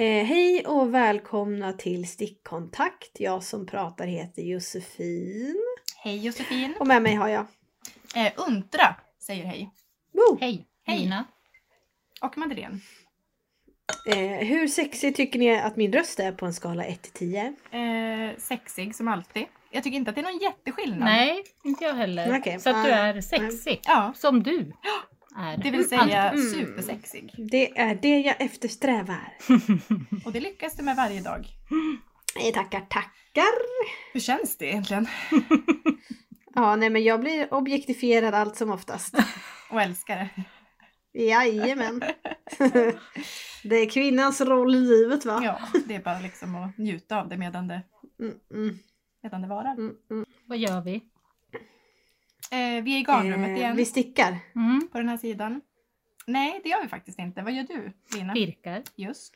Eh, hej och välkomna till Stickkontakt. Jag som pratar heter Josefin. Hej Josefin. Och med mig har jag... Eh, Untra säger hej. Woo! Hej, Hej. Lina. Och Madeleine. Eh, hur sexig tycker ni att min röst är på en skala 1 till 10? Eh, sexig som alltid. Jag tycker inte att det är någon jätteskillnad. Nej, inte jag heller. Okej. Så att du är sexig. Ja, Som du är. det vill säga Mm. supersexig. Det är det jag eftersträvar. Och det lyckas du med varje dag. Eh, tackar, tackar. Hur känns det egentligen? Ja, nej men jag blir objektifierad allt som oftast. Och älskar det. Jajamän. det är kvinnans roll i livet va? Ja, det är bara liksom att njuta av det medan det, Mm, mm, medan det varar. mm, mm. Vad gör vi? Eh, vi är i garnrummet Eh, igen Vi stickar. Mm. på den här sidan. Nej, det gör vi faktiskt inte. Vad gör du, Lina? Virkar. Just.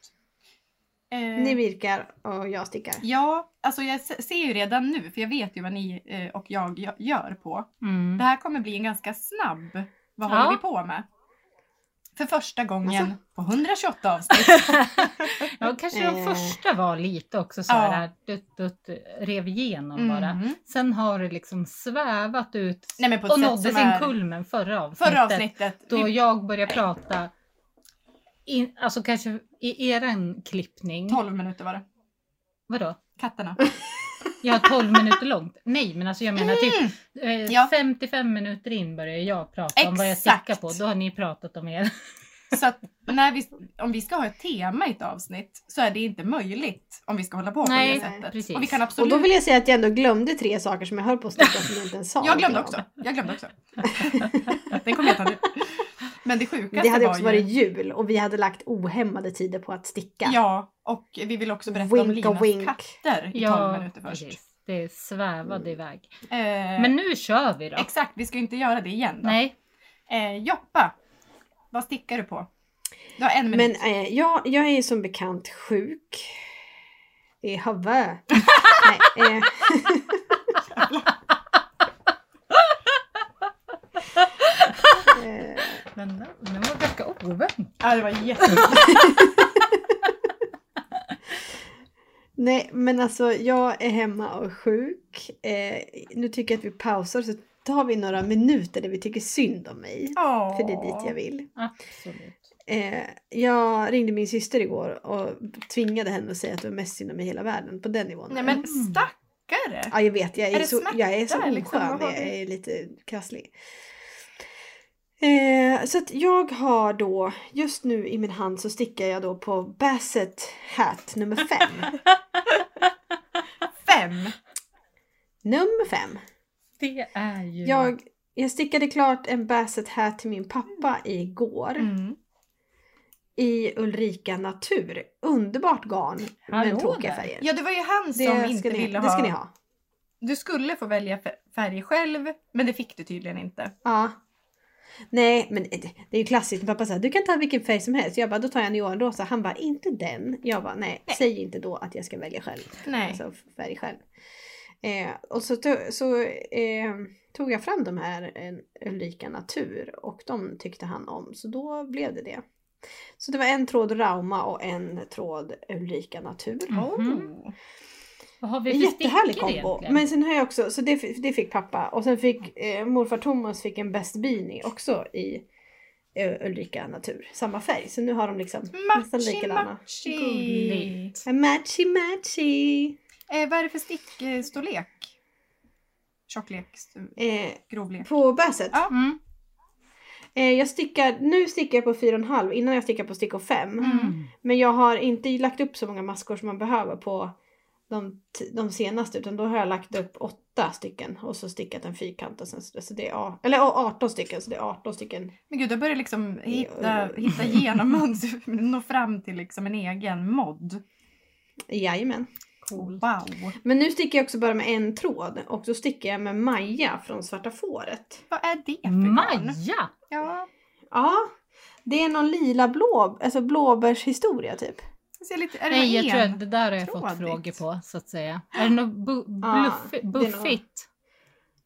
Eh, Ni virkar och jag stickar. Ja, alltså jag se- ser ju redan nu, för jag vet ju vad ni eh, och jag gö- gör på. Mm. Det här kommer bli en ganska snabb, vad Ja. håller vi på med? För första gången Alltså. på 128 avsnitt. Ja, kanske de Eh. första var lite också så Ja. här dutt, dutt, rev igenom bara. Mm. Sen har det liksom svävat ut Nej, men på och nådde sin är- kulmen förra avsnittet. Förra avsnittet. Då vi, jag började prata, in, alltså kanske i eran klippning. 12 minuter var det. Vadå? Katterna. Ja, 12 minuter långt. Nej, men alltså jag menar typ Mm. eh, Ja. 55 minuter in börjar jag prata om vad jag Exakt. stickar på. Då har ni pratat om er. Så att när vi, om vi ska ha ett tema i ett avsnitt så är det inte möjligt om vi ska hålla på Nej, på det sättet. precis. Och vi kan Och absolut... då vill jag säga att jag ändå glömde tre saker som jag höll på att sticka som jag inte ens sa. Jag glömde någonting också. Jag glömde också. Den kommer jag ta nu. Men det om. sjukaste Det hade var också ju... varit jul och vi hade lagt ohämmade tider på att sticka. Ja, och vi vill också berätta om Winka, Linas wink. katter i 12 minuter först. precis. Det svävade iväg. Eh, Men nu kör vi då. Exakt, vi ska ju inte göra det igen då. Nej, Eh, Joppa, vad stickar du på? Du har en minut. Men eh, jag, jag är som bekant sjuk. I huvudet. Nej, eh, eh, men den var ganska oväntad. Ja, det var jättebra. nej, men alltså jag är hemma och sjuk. Eh, nu tycker jag att vi pausar så tar vi några minuter där vi tycker synd om mig. Åh. För det är dit jag vill. Absolut. Eh, jag ringde min syster igår och tvingade henne att säga att det var mest synd om mig i hela världen. På den nivån. Nej men stackare! Ja, jag vet. Jag är, Är så, jag är så liksom? oskön. Har jag är lite krasslig. Eh, så att jag har då, just nu i min hand så stickar jag då på Basset Hat nummer fem. Fem! nummer fem. Det är ju... Jag, jag stickade klart en Basset Hat till min pappa igår. Mm. I Ulrika Natur. Underbart garn. Hallå med tråkiga där. färger. Ja, det var ju han som det, inte ni, ville det ha... ska ni ha. Du skulle få välja fär- färg själv, men det fick du tydligen inte. Ja. Nej, men det, är ju klassiskt. Pappa sa du kan ta vilken färg som helst. Jag bara, då tar jag neonrosa. Han bara, inte den. Jag bara, nej, Nej. säg inte då att jag ska välja själv. Nej. Alltså färg själv. Eh, och så, så eh, tog jag fram de här eh, Ulrika Natur och de tyckte han om. Så då blev det det. Så det var en tråd Rauma och en tråd Ulrika Natur. Mhm. Oh. Vad har vi för jättehärlig kombo. egentligen? Men sen har jag också, så det, det fick pappa. Och sen fick eh, morfar Thomas fick en Best Beanie också i eh, Ulrika Natur. Samma färg. Så nu har de liksom nästan Matchy, likadana. matchy. Gulligt. Matchy matchy. Eh, vad är det för stickstorlek? Tjocklek? Eh, Grovlek? på Basset. Ja. Mm. Eh, jag stickar, nu stickar jag på 4,5 innan jag stickar på stickor 5. Mm. Men jag har inte lagt upp så många maskor som man behöver på de, de senaste utan då har jag lagt upp åtta stycken och så stickat en fyrkant och sen så så det är, eller ja, 18 stycken så det är 18 stycken. Men gud, jag börjar liksom hitta, Ja. hitta igenom mönster, nå fram till liksom en egen mod. Jajamän. Coolt. Wow! Men nu stickar jag också bara med en tråd och då stickar jag med Maja från Svarta Fåret. Vad är det för? Maja! Ja, Ja, det är någon lila blå, alltså blåbärshistoria typ. Det ser lite... Är det Nej, jag en? tror att det där har jag fått trådigt? frågor på så att säga. Är det något bu- Ja, bluff- det är nog- buffigt?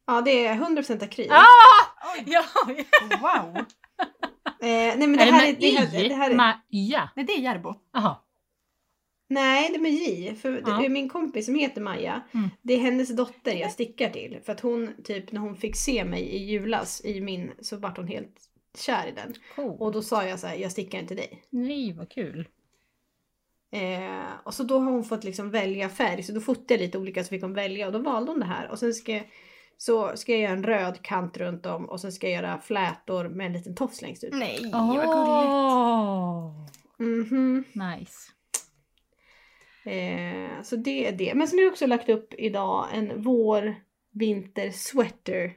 Ja, det är 100% akryl. Ah! Oj, Ja! wow! Eh, nej men är det det här är... med Det här, det här är Maja? Nej, det är Järbo. Jaha. Nej, det är med J. För det Ja. är min kompis som heter Maja. Mm. Det är hennes dotter jag stickar till. För att hon, typ när hon fick se mig i julas i min, så vart hon helt kär i den. Cool. Och då sa jag så här, jag stickar inte dig. Nej, vad kul. Eh, och så då har hon fått liksom välja färg. Så då fotade jag lite olika så fick hon välja och då valde hon det här. Och sen ska, så ska jag göra en röd kant runt om och sen ska jag göra flätor med en liten tofs längst ut. Nej, Åh, vad gulligt. Mhm. nice. Eh, så det är det. Men sen har jag också lagt upp idag en vår vinter sweater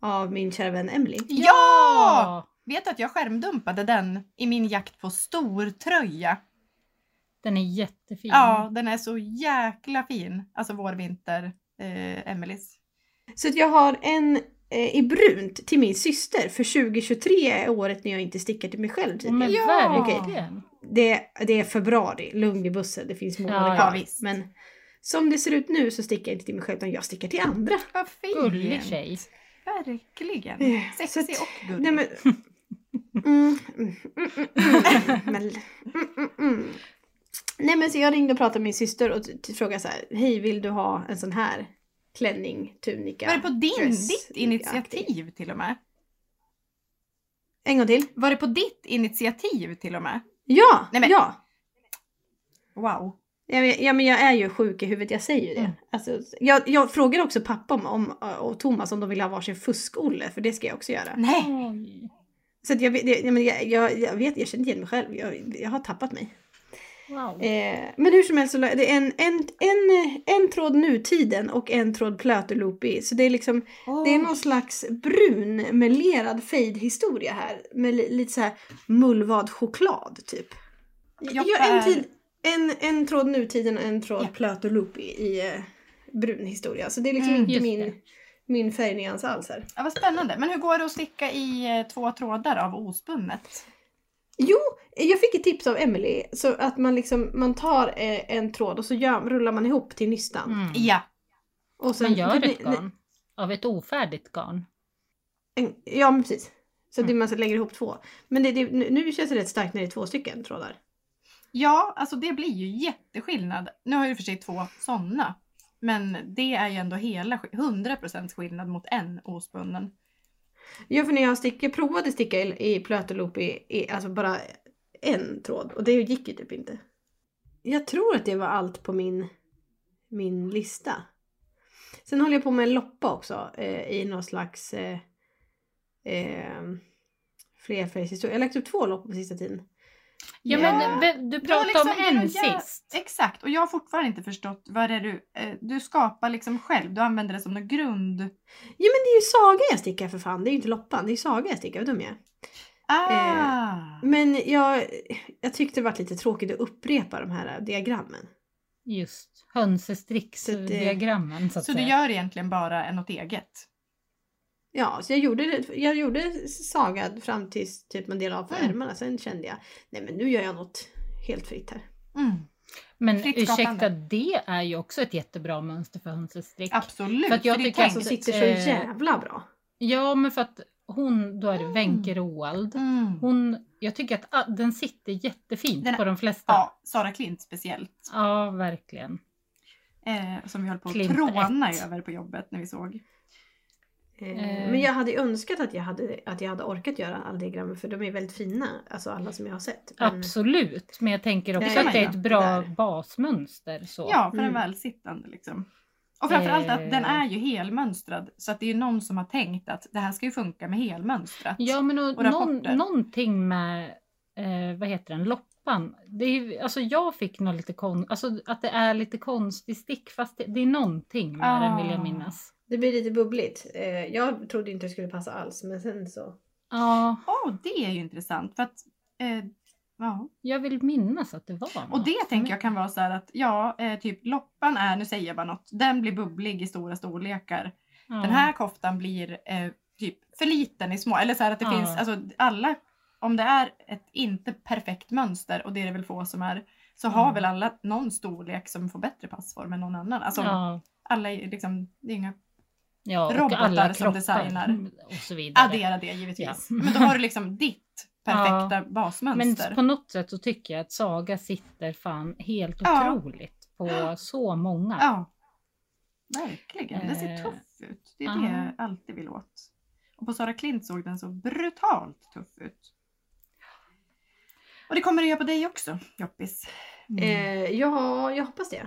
av min kära vän Emily. Ja! Vet du att jag skärmdumpade den i min jakt på stortröja? Den är jättefin. Ja, den är så jäkla fin. Alltså vår vinter, eh, Emelies. Så att jag har en eh, i brunt till min syster för 2023 är året när jag inte stickar till mig själv men. Ja! verkligen. Det, det är februari, lugn i bussen, det finns månader Ja, kvar. ja. Men som det ser ut nu så stickar jag inte till mig själv utan jag stickar till andra. Vad fint! Gullig tjej. Verkligen. Eh, så Sexig att- och gullig. Nej, men... Mm, mm, mm, mm, mm. Men, mm, mm, mm. Nej men så jag ringde och pratade med min syster och frågade så här. Hej vill du ha en sån här klänning, tunika, Var det på din, dress, ditt initiativ till och med? En gång till. Var det på ditt initiativ till och med? Ja! Nej, men- ja! Wow. Ja men, ja men jag är ju sjuk i huvudet, jag säger ju det. Mm. Alltså, jag, jag frågar också pappa om, om, och Thomas om de vill ha varsin fusk-Olle, för det ska jag också göra. Nej. Så jag, vet- det, jag, jag, jag vet, jag känner inte igen mig själv. Jag, jag har tappat mig. Wow. Eh, men hur som helst så det är en, en, en, en tråd nutiden och en tråd plöterloop i. Så det är liksom, det är någon slags brun melerad fade-historia här. Med li, lite så här mullvad choklad typ. Jag Ja, en, tid, en, en tråd nutiden och en tråd Ja. plöterloop i, eh, brun historia. Så det är liksom Mm, inte min, det. min färgnyans alls här. Ja, vad spännande. Men hur går det att sticka i eh, två trådar av ospunnet? Jo, jag fick ett tips av Emily så att man liksom man tar eh, en tråd och så gör, rullar man ihop till nystan. Mm. Ja. Och sen, Man gör ett garn. Av ett ofärdigt garn. En, ja men precis. Så det Mm. man så lägger ihop två. Men det, det, nu känns det rätt starkt när det är två stycken trådar. Ja, alltså det blir ju jätteskillnad. Nu har jag ju för sig två sådana. Men det är ju ändå hela sk- 100% skillnad mot en ospunnen. Ja för när jag stick, jag provade sticka i, i plöteloop i, i alltså bara en tråd och det gick ju typ inte. Jag tror att det var allt på min, min lista. Sen håller jag på med en loppa också eh, i någon slags eh, eh, flerfärgshistoria. Jag har lagt upp två loppor på sista tiden. Ja, Ja. men du pratade om liksom- en du har- sist. Exakt, och jag har fortfarande inte förstått vad det är du... Eh, du skapar liksom själv, du använder det som någon grund. Ja men det är ju Saga jag stickar för fan. Det är ju inte loppan. Det är ju Saga jag stickar. Vad dum jag är. Ah! Men jag, jag tyckte det var lite tråkigt att upprepa de här diagrammen. Just Så det- hönsestricksdiagrammen så att så du gör egentligen bara en något eget? Ja, så jag gjorde, det- jag gjorde Saga fram tills typ en del av för Mm. ärmarna. Sen kände jag, nej men nu gör jag något helt fritt här. Mm. Men ursäkta, det är ju också ett jättebra mönster för hönsestrick. Absolut. För att jag det är tycker tänkt- Det alltså- sitter så eh, jävla bra. Ja, men för att hon, då är det Mm. Wenche Roald. Mm. Hon, jag tycker att ah, den sitter jättefint Den- på de flesta. Ja, Ja, Sara Klint speciellt. verkligen. Eh, som vi höll på att Klint tråna ett. över på jobbet när vi såg. Eh, Eh. Men jag hade önskat att jag hade, att jag hade orkat göra alla diagrammen för de är väldigt fina. Alltså alla som jag har sett. Men, Absolut, men jag tänker också Nej, att det är ett bra där. basmönster. Så. Ja, för en Mm. välsittande liksom. Och framförallt att Eh. den är ju helmönstrad. Så att det är någon som har tänkt att det här ska ju funka med helmönstrat. Ja, men och, Och någon, någonting med, eh, vad heter den, loppan. Det är, alltså jag fick nog lite kon, alltså att det är lite konstig stick fast det, det är någonting med den vill jag Ah. minnas. Det blir lite bubbligt. Eh, jag trodde inte det skulle passa alls men sen så. Ja, Åh, det är ju intressant. För att, eh, ja. jag vill minnas att det var Och något. det tänker jag kan vara så här att ja, eh, typ loppan är, nu säger jag bara något, den blir bubblig i stora storlekar. Ja. Den här koftan blir eh, typ för liten i små, eller så här att det Ja. finns, alltså alla, om det är ett inte perfekt mönster och det är det väl få som är, så har Mm. väl alla någon storlek som får bättre passform än någon annan. Alltså Ja, alla är liksom, det är inga, ja, och robotar alla som designar. och så vidare. addera det givetvis. Ja. Men då har du liksom ditt perfekta Men basmönster. på något sätt så tycker jag att Saga sitter fan helt Ja. otroligt på så många. Ja, verkligen. Den ser Eh, tuff ut. Det är ja. det jag alltid vill åt. Och på Sara Klint såg den så brutalt tuff ut. Och det kommer det göra på dig också, Joppis. Mm. Eh, ja, jag hoppas det.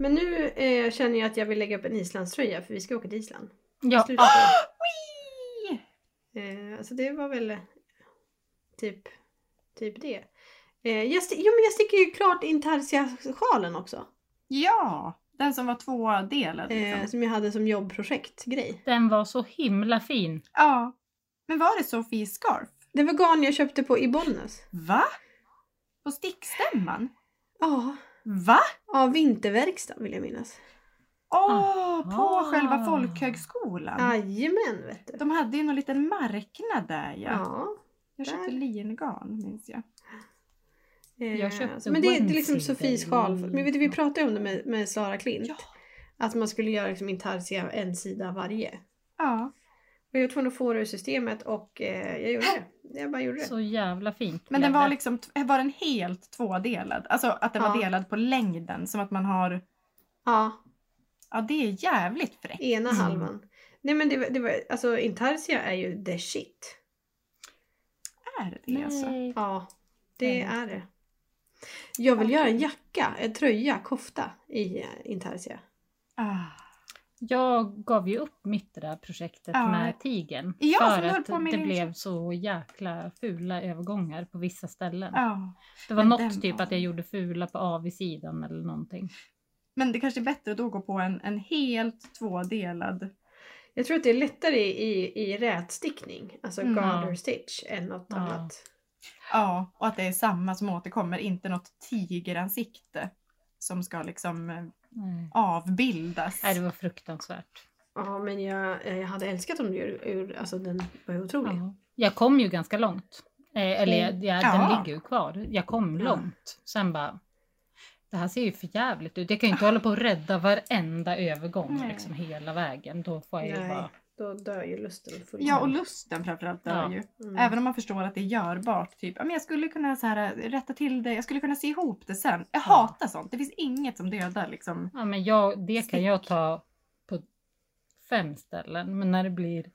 Men nu eh, känner jag att jag vill lägga upp en Islandströja för vi ska åka till Island. Ja, Slutet på- Whee! Eh, alltså det var väl typ, typ det. Eh, jag, jo men jag sticker ju klart Intarsia-sjalen också. Ja, den som var tvådelad. Eh, Liksom. som jag hade som jobbprojektgrej. den var så himla fin. Ja. Men var det Sofie Scarf? Det var garn jag köpte på i Bollnäs. Va? På stickstämman? Ja, Va? av Vinterverkstad vill jag minnas. Åh, på Aha. själva folkhögskolan. Jajamän vet du. De hade ju någon liten marknad där ja. Ja. jag köpte där. lingarn minns jag. Eh, Jag köpte men det, det är liksom Sofies sjal. i- Men vet du, vi pratade om det med, med Sara Klint. Ja. Att man skulle göra liksom Intarsia en sida varje. Ja. Jag var tvungen att få det ur systemet och eh, jag gjorde det. Jag bara gjorde det. Så jävla fint. Men den var det. liksom, var den helt tvådelad? Alltså att den var Ja. delad på längden som att man har, Ja, ja det är jävligt fräckt. ena Mm. halvan. Nej men det var, det var, alltså Intarsia är ju the shit. Är det alltså? Nej. Ja, det Mm. är det. Jag vill Okej. göra en jacka, en tröja, kofta i eh, Intarsia. Ah. Jag gav ju upp mitt det där projektet Ja. med tigen Ja, för att det blev så jäkla fula övergångar på vissa ställen. Ja. Det var Men något typ var- att jag gjorde fula på avsidan eller någonting. Men det kanske är bättre att då gå på en, en helt tvådelad. Jag tror att det är lättare i, i, i rätstickning, alltså Mm. garter stitch, än något Ja. annat. Ja, och att det är samma som återkommer, inte något tigeransikte som ska liksom eh, Nej. avbildas. Nej, det var fruktansvärt. Ja, men jag, jag hade älskat om du ur, alltså den var ju otrolig. Ja. Jag kom ju ganska långt. Eh, eller jag, jag, Ja. den ligger ju kvar. Jag kom Ja. långt. Sen bara, det här ser ju för jävligt ut. Jag kan ju inte hålla på och rädda varenda övergång Nej. liksom hela vägen. Då får jag ju Nej, bara... då dör ju lusten fullständigt. Ja, och lusten framförallt dör Ja. ju. Mm. Även om man förstår att det är görbart. Typ, men jag skulle kunna så här, rätta till det, jag skulle kunna sy ihop det sen. Jag Ja. hatar sånt. Det finns inget som dödar liksom. Ja, men jag, det kan jag ta på fem ställen. Men när det blir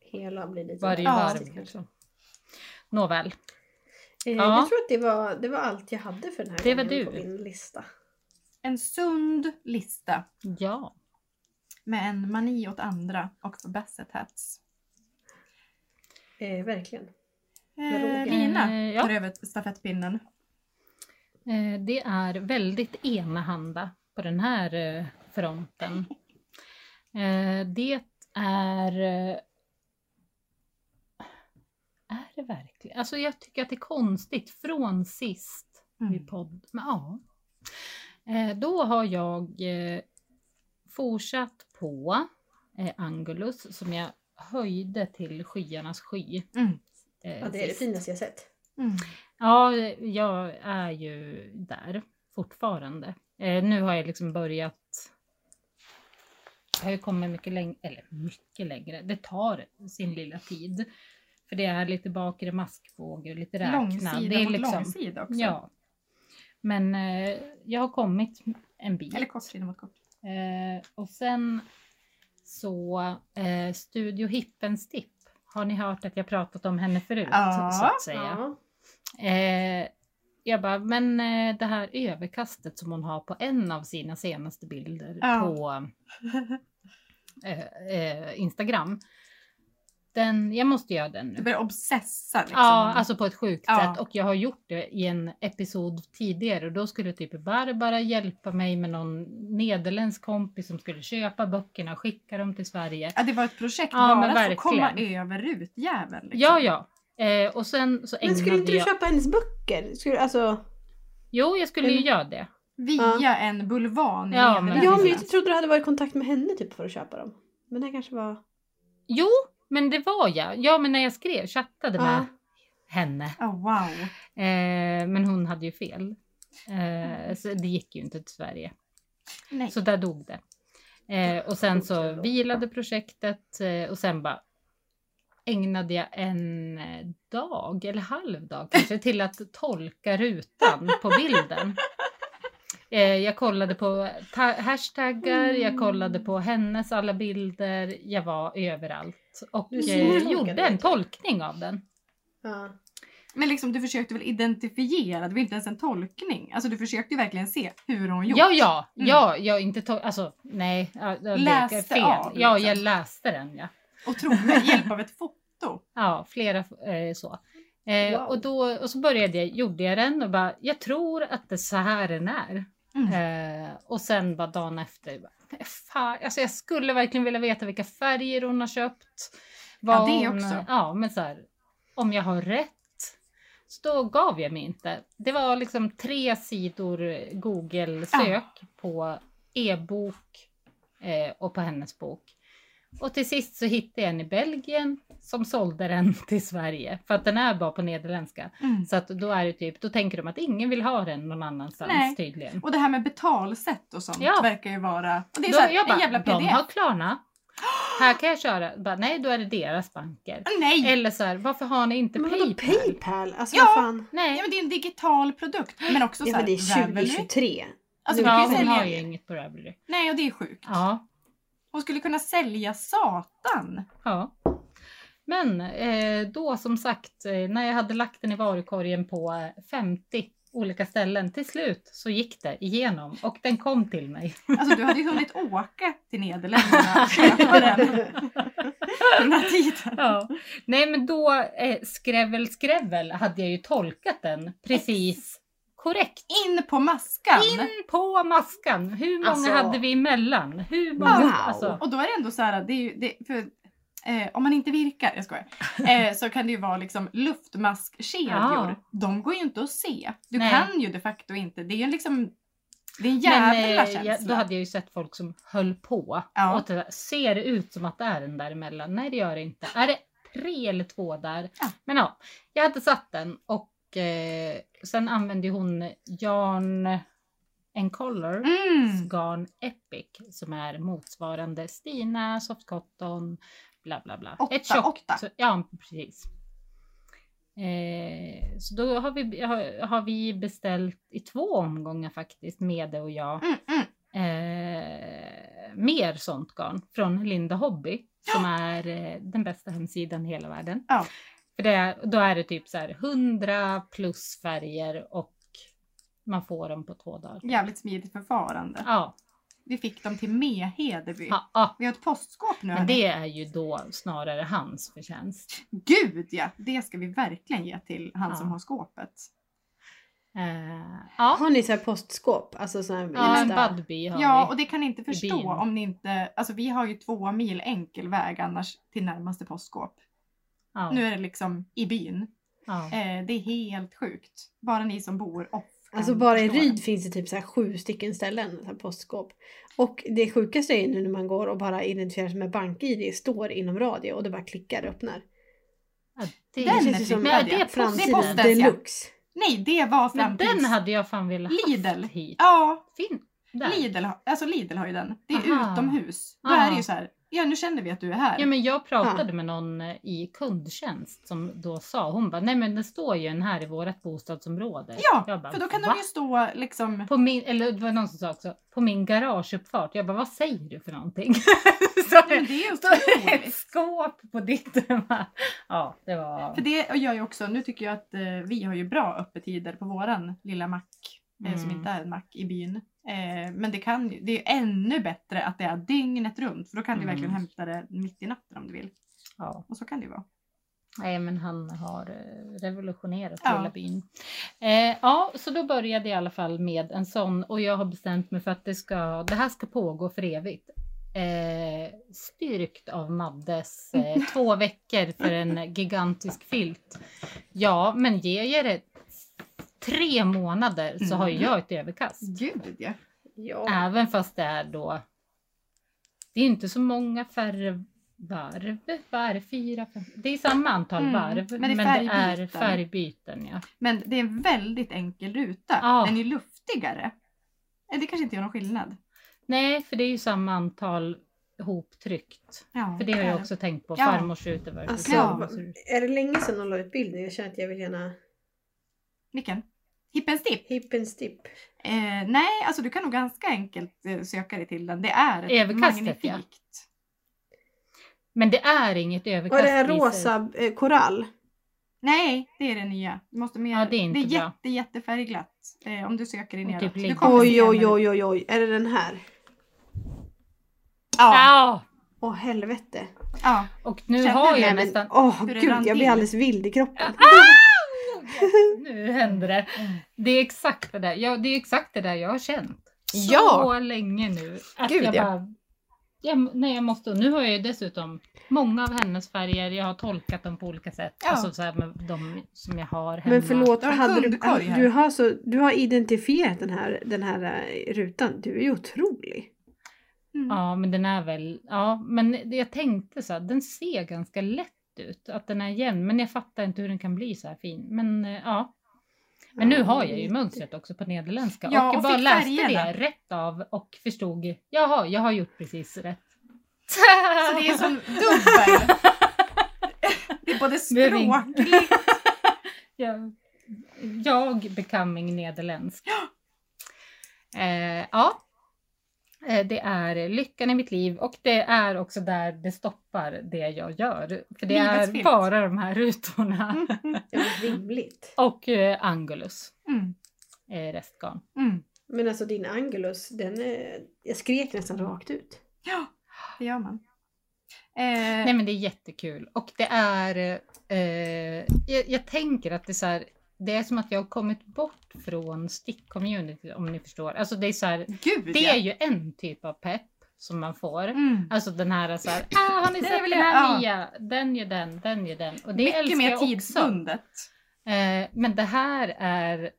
Hela blir lite varje Ja. varv. kanske. Liksom. Nåväl. Eh, Ja. Jag tror att det var, det var allt jag hade för den här Det var gången du. på min lista. En sund lista Ja. Med en mani åt andra och för basset hats. Eh, verkligen. Eh. Lina Eh, ja. tar över stafettpinnen. Eh, Det är väldigt enahanda på den här eh, fronten. Eh, Det är... eh, Är det verkligen? Alltså jag tycker att det är konstigt från sist Mm. vid podd. Men ja. Eh, Då har jag eh, fortsatt på eh, Angulus som jag höjde till skyarnas sky. Mm. eh, Ja, det är det finaste jag sett. Mm. Ja, jag är ju där fortfarande. Eh, nu har jag liksom börjat... Jag har ju kommit mycket längre, eller mycket längre. Det tar sin lilla tid. För det är lite bakre maskvågor, lite räkna. Långsida det är mot liksom, långsida också. Ja. Men eh, jag har kommit en bit. Eller kortsida mot kort. Eh, och sen så eh, Studio Hippenstipp. Har ni hört att jag pratat om henne förut? Ja. Så att säga. Ja. Eh, jag bara, men eh, det här överkastet som hon har på en av sina senaste bilder Ja. på eh, eh, Instagram. Den, jag måste göra den Du nu. börjar obsessa liksom. Ja, alltså på ett sjukt Ja. sätt. Och jag har gjort det i en episod tidigare. Och då skulle typ Barbara hjälpa mig med någon nederländsk kompis som skulle köpa böckerna och skicka dem till Sverige. Ja, det var ett projekt Ja, men bara för att komma över rutjäveln. Liksom. Ja, ja. Eh, och sen så Men skulle inte du jag... köpa hennes böcker? Skulle, alltså, Jo, jag skulle ju Men- göra det. Via Ja. en bulvan i Ja, men- ja, men jag trodde du hade varit i kontakt med henne typ för att köpa dem. Men det kanske var... Jo, men det var jag. Ja, men när jag skrev, chattade med henne. Oh, wow. Eh, men hon hade ju fel. Eh, så det gick ju inte till Sverige. Nej. Så där dog det. Eh, och sen så vilade projektet eh, och sen bara ägnade jag en eh, dag, eller halvdag kanske, till att tolka rutan på bilden. Eh, jag kollade på ta- hashtaggar, jag kollade på hennes alla bilder, jag var överallt och Du eh, gjorde en tolkning av den. Ja. Men liksom du försökte väl identifiera, det var inte ens en tolkning. Alltså du försökte ju verkligen se hur hon gjort. Ja, ja, Mm. ja, jag inte tog, alltså nej, ja, är Läste fel. av, Ja, liksom. jag läste den ja. Och trodde med hjälp av ett foto. Ja, flera eh, så. Eh, Wow. och, då, och så började jag, gjorde jag den och bara, jag tror att det är så här den är. Mm. Eh, och sen bara dagen efter, bara, "Nej, fan, alltså jag skulle verkligen vilja veta vilka färger hon har köpt. Ja, det hon, också. Ja, men så här, om jag har rätt. Så då gav jag mig inte. Det var liksom tre sidor Google-sök på e-bok eh, och på hennes bok. Och till sist så hittade jag en i Belgien som sålde den till Sverige. För att den är bara på nederländska. Mm. Så att då är det typ, då tänker de att ingen vill ha den någon annanstans Nej. tydligen. Och det här med betalsätt och sånt Ja. verkar ju vara... Och det är Då, så här, jag en bara, jävla de pdf. har Klarna. Här kan jag köra. Bara, nej, då är det deras banker. Nej! Eller så här, varför har ni inte Men Paypal? Paypal? Alltså Ja. vad fan? Nej, Ja men det är en digital produkt. Men också Ja så här, men det är Ravelry. 2023. Alltså, ja, hon har ju inget på Ravelry. Nej och det är sjukt. Ja, Hon skulle kunna sälja satan. ja. Men eh, då som sagt, eh, när jag hade lagt den i varukorgen på eh, 50 olika ställen, till slut så gick det igenom och den kom till mig. Alltså du hade ju hunnit åka till Nederländerna och köpa den den här tiden. Ja. Nej men då, eh, skrävel skrävel, hade jag ju tolkat den precis korrekt. In på maskan. In på maskan! Hur många Alltså- hade vi emellan? Hur många? Wow. Alltså, Och då är det ändå så här, det är ju, det, för, eh, om man inte virkar, jag skojar, eh, så kan det ju vara liksom luftmaskkedjor. Ja. De går ju inte att se. Du Nej. kan ju de facto inte. Det är ju liksom, det är en men jävla eh, känsla. då hade jag ju sett folk som höll på. Ja. Och det, ser det ut som att det är den däremellan? Nej det gör det inte. Är det tre eller två där? Ja. Men ja, jag hade satt den och eh, sen använde hon Jan en Color. Mm. Garn Epic som är motsvarande Stina, Soft Cotton, bla bla bla. Åtta, åtta. så- Ja, precis. Eh, så då har vi, har, har vi beställt i två omgångar faktiskt, Mede och jag, Mm, mm. eh, mer sånt garn från Linda Hobby som är eh, den bästa hemsidan i hela världen. Ja. För det, är- då är det typ så här 100 plus färger och man får dem på två dagar. Jävligt smidigt förfarande. Ja, Vi fick dem till med Hedeby. ja, ja. Vi har ett postskåp nu. Men det är ju då snarare hans förtjänst. Gud ja! Det ska vi verkligen ge till han Ja. som har skåpet. Eh, ja, Har ni så här postskåp? Alltså sån här ja en? Budbee har Ja, vi. och det kan ni inte förstå om ni inte... Alltså vi har ju två mil enkel väg annars till närmaste postskåp. Ja, Nu är det liksom i byn. ja. Eh, det är helt sjukt. Bara ni som bor off Alltså bara i Ryd finns det typ så här sju stycken ställen, så här postskåp. Och det sjukaste är nu när man går och bara identifierar sig med BankID, står inom radie och det bara klickar och öppnar. Ja, Den Det är känns ju som Men är det ja. framtiden deluxe. Nej, det var Men framtids... den hade jag fan velat Lidl. haft hit. Ja, Fin. Där. Lidl, alltså Lidl har ju den. Det är Aha. utomhus. Då är det ju så här, ja nu känner vi att du är här. Ja men jag pratade Ja. med någon eh, i kundtjänst som då sa, hon bara nej men det står ju en här i vårt bostadsområde. Ja, jag bara, för då kan "Va?" de ju stå liksom... På min, eller det var någon som sa också, på min garageuppfart. Jag bara, vad säger du för någonting? så Nej, men det är står ett skåp på ditt. ja, det var... För det gör ju också, nu tycker jag att eh, vi har ju bra öppettider på våran lilla mack. Eh, som Mm. inte är en mack i byn. Eh, men det, kan, det är ännu bättre att det är dygnet runt. För då kan du Mm. verkligen hämta det mitt i natten om du vill. Ja. Och så kan det ju vara. Nej men han har eh, revolutionerat Ja. hela byn. Eh, ja, så då började jag i alla fall med en sån och jag har bestämt mig för att det, ska, det här ska pågå för evigt. Eh, styrkt av Maddes eh, två veckor för en gigantisk filt. Ja, men ger jag det tre månader så har ju jag ett överkast. Gud ja. Ja. Även fast det är då... Det är inte så många färre varv. Vad är det? Fyra, fem? Det är samma antal Mm, varv. men Men det det är är, färgbyten. färgbyten. Ja. Men det är en väldigt enkel ruta. Ja. Den är luftigare. Eh, Det kanske inte gör någon skillnad. Nej, för det är ju samma antal hoptryckt. Ja, För det har är jag också tänkt på. Ja. Farmors ute versus Alltså, är det länge sedan hon la ut bilden? Jag känner att jag vill gärna... Vilken? Hippens tipp? Hippens tipp. Eh, nej, alltså du kan nog ganska enkelt eh, söka dig till den. Det är ett Överkastet, ja. magnifikt. Men det är inget Och överkast det är i sig. rosa eh, korall. Nej, det är det nya. Du måste mer, Ja, det är inte bra. jätte, jättefärgglatt. Eh, om du söker dig Och neråt. typ Du ligger- kommer Oj, se oj, oj, oj, oj. Är det den här? Ja, Ja! Åh helvete. ja. Och nu Känner har jag men, nästan... åh hur det gud, rann jag blir till? alldeles vild i kroppen. Nu händer det. Det är exakt det där. Ja, det är exakt det där jag har känt. Så Ja. länge nu. Att Gud, jag ja. bara... Jag, nej, jag måste. Nu har jag ju dessutom många av hennes färger. Jag har tolkat dem på olika sätt. Ja. Alltså så här med de som jag har hemma. Men förlåt, Du har en hade du, du, har så, du har identifierat den här, den här eh, rutan. Du är ju otrolig. Mm. Ja, men den är väl... Ja, men jag tänkte så här, den ser ganska lätt ut. Att den är jämn. Men jag fattar inte hur den kan bli så här fin. Men eh, ja. Men nu har jag ju mönstret också på nederländska. Ja, och och bara läste det rätt av och förstod. Jaha, jag har gjort precis rätt. Så det är som dubbel. Det är både språkligt. jag, jag becoming nederländsk. Eh, ja. Eh, Det är lyckan i mitt liv och det är också där det stoppar det jag gör. För det Livets är bara de här rutorna. Ja, men rimligt. och eh, Angulus, Mm. eh, restgarn. Mm. Men alltså din Angulus, den är, jag skrek nästan rakt ut. Ja, det gör man. Eh, Nej men det är jättekul och det är, eh, jag, jag tänker att det är så här, det är som att jag har kommit bort från stick-community om ni förstår. Alltså det är så här, Gud det ja. är ju en typ av pepp som man får. Mm. Alltså den här så här, ah, har ni sett den jag- här ja. nya? Den gör den, den gör den. Och det Mycket älskar mer jag tidsbundet. Eh, men det här är,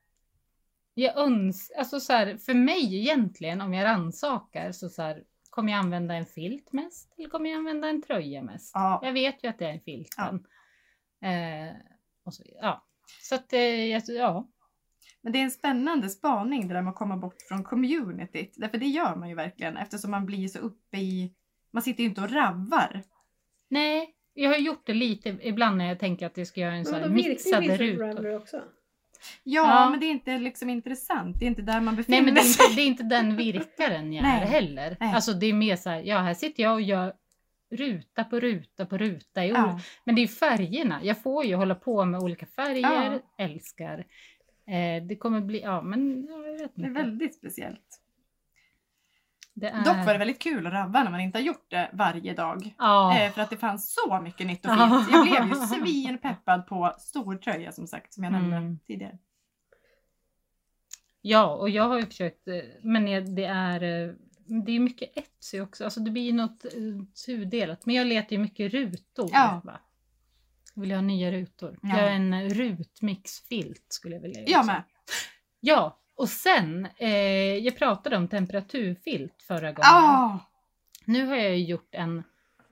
jag öns, alltså så här, för mig egentligen om jag rannsakar så, så här, kommer jag använda en filt mest eller kommer jag använda en tröja mest? Ja. Jag vet ju att det är en filten. Eh, och så, ja. Så att eh, ja. Men det är en spännande spaning det där med att komma bort från communityt. Därför det gör man ju verkligen eftersom man blir så uppe i... Man sitter ju inte och rabbar. Nej, jag har gjort det lite ibland när jag tänker att jag ska göra en så här mixade rutor. också. Ja, Ja. men det är inte liksom intressant. Det är inte där man Nej befinner men det är, sig. inte, det är inte den virkaren jag Nej. är heller. Nej. Alltså det är mer så här, ja här sitter jag och gör ruta på ruta på ruta i. Ja. Men det är färgerna. Jag får ju hålla på med olika färger, Ja. älskar. Eh, det kommer bli, ja men jag vet Det är inte. väldigt speciellt. Det är... Dock var det väldigt kul att rabba när man inte har gjort det varje dag. Ja. Eh, för att det fanns så mycket nytt och fint. Jag blev ju svinpeppad på stortröja som sagt, som jag nämnde Mm. tidigare. Ja, och jag har ju försökt, eh, men det är, eh, det är mycket Etsy också, alltså det blir ju något eh, tudelat. Men jag letar ju mycket rutor. Ja. Va? Jag vill ha nya rutor. Ja. Jag har en rutmixfilt skulle jag vilja göra. Jag också. med. Ja, och sen, eh, jag pratade om temperaturfilt förra gången. Ah, Nu har jag gjort en,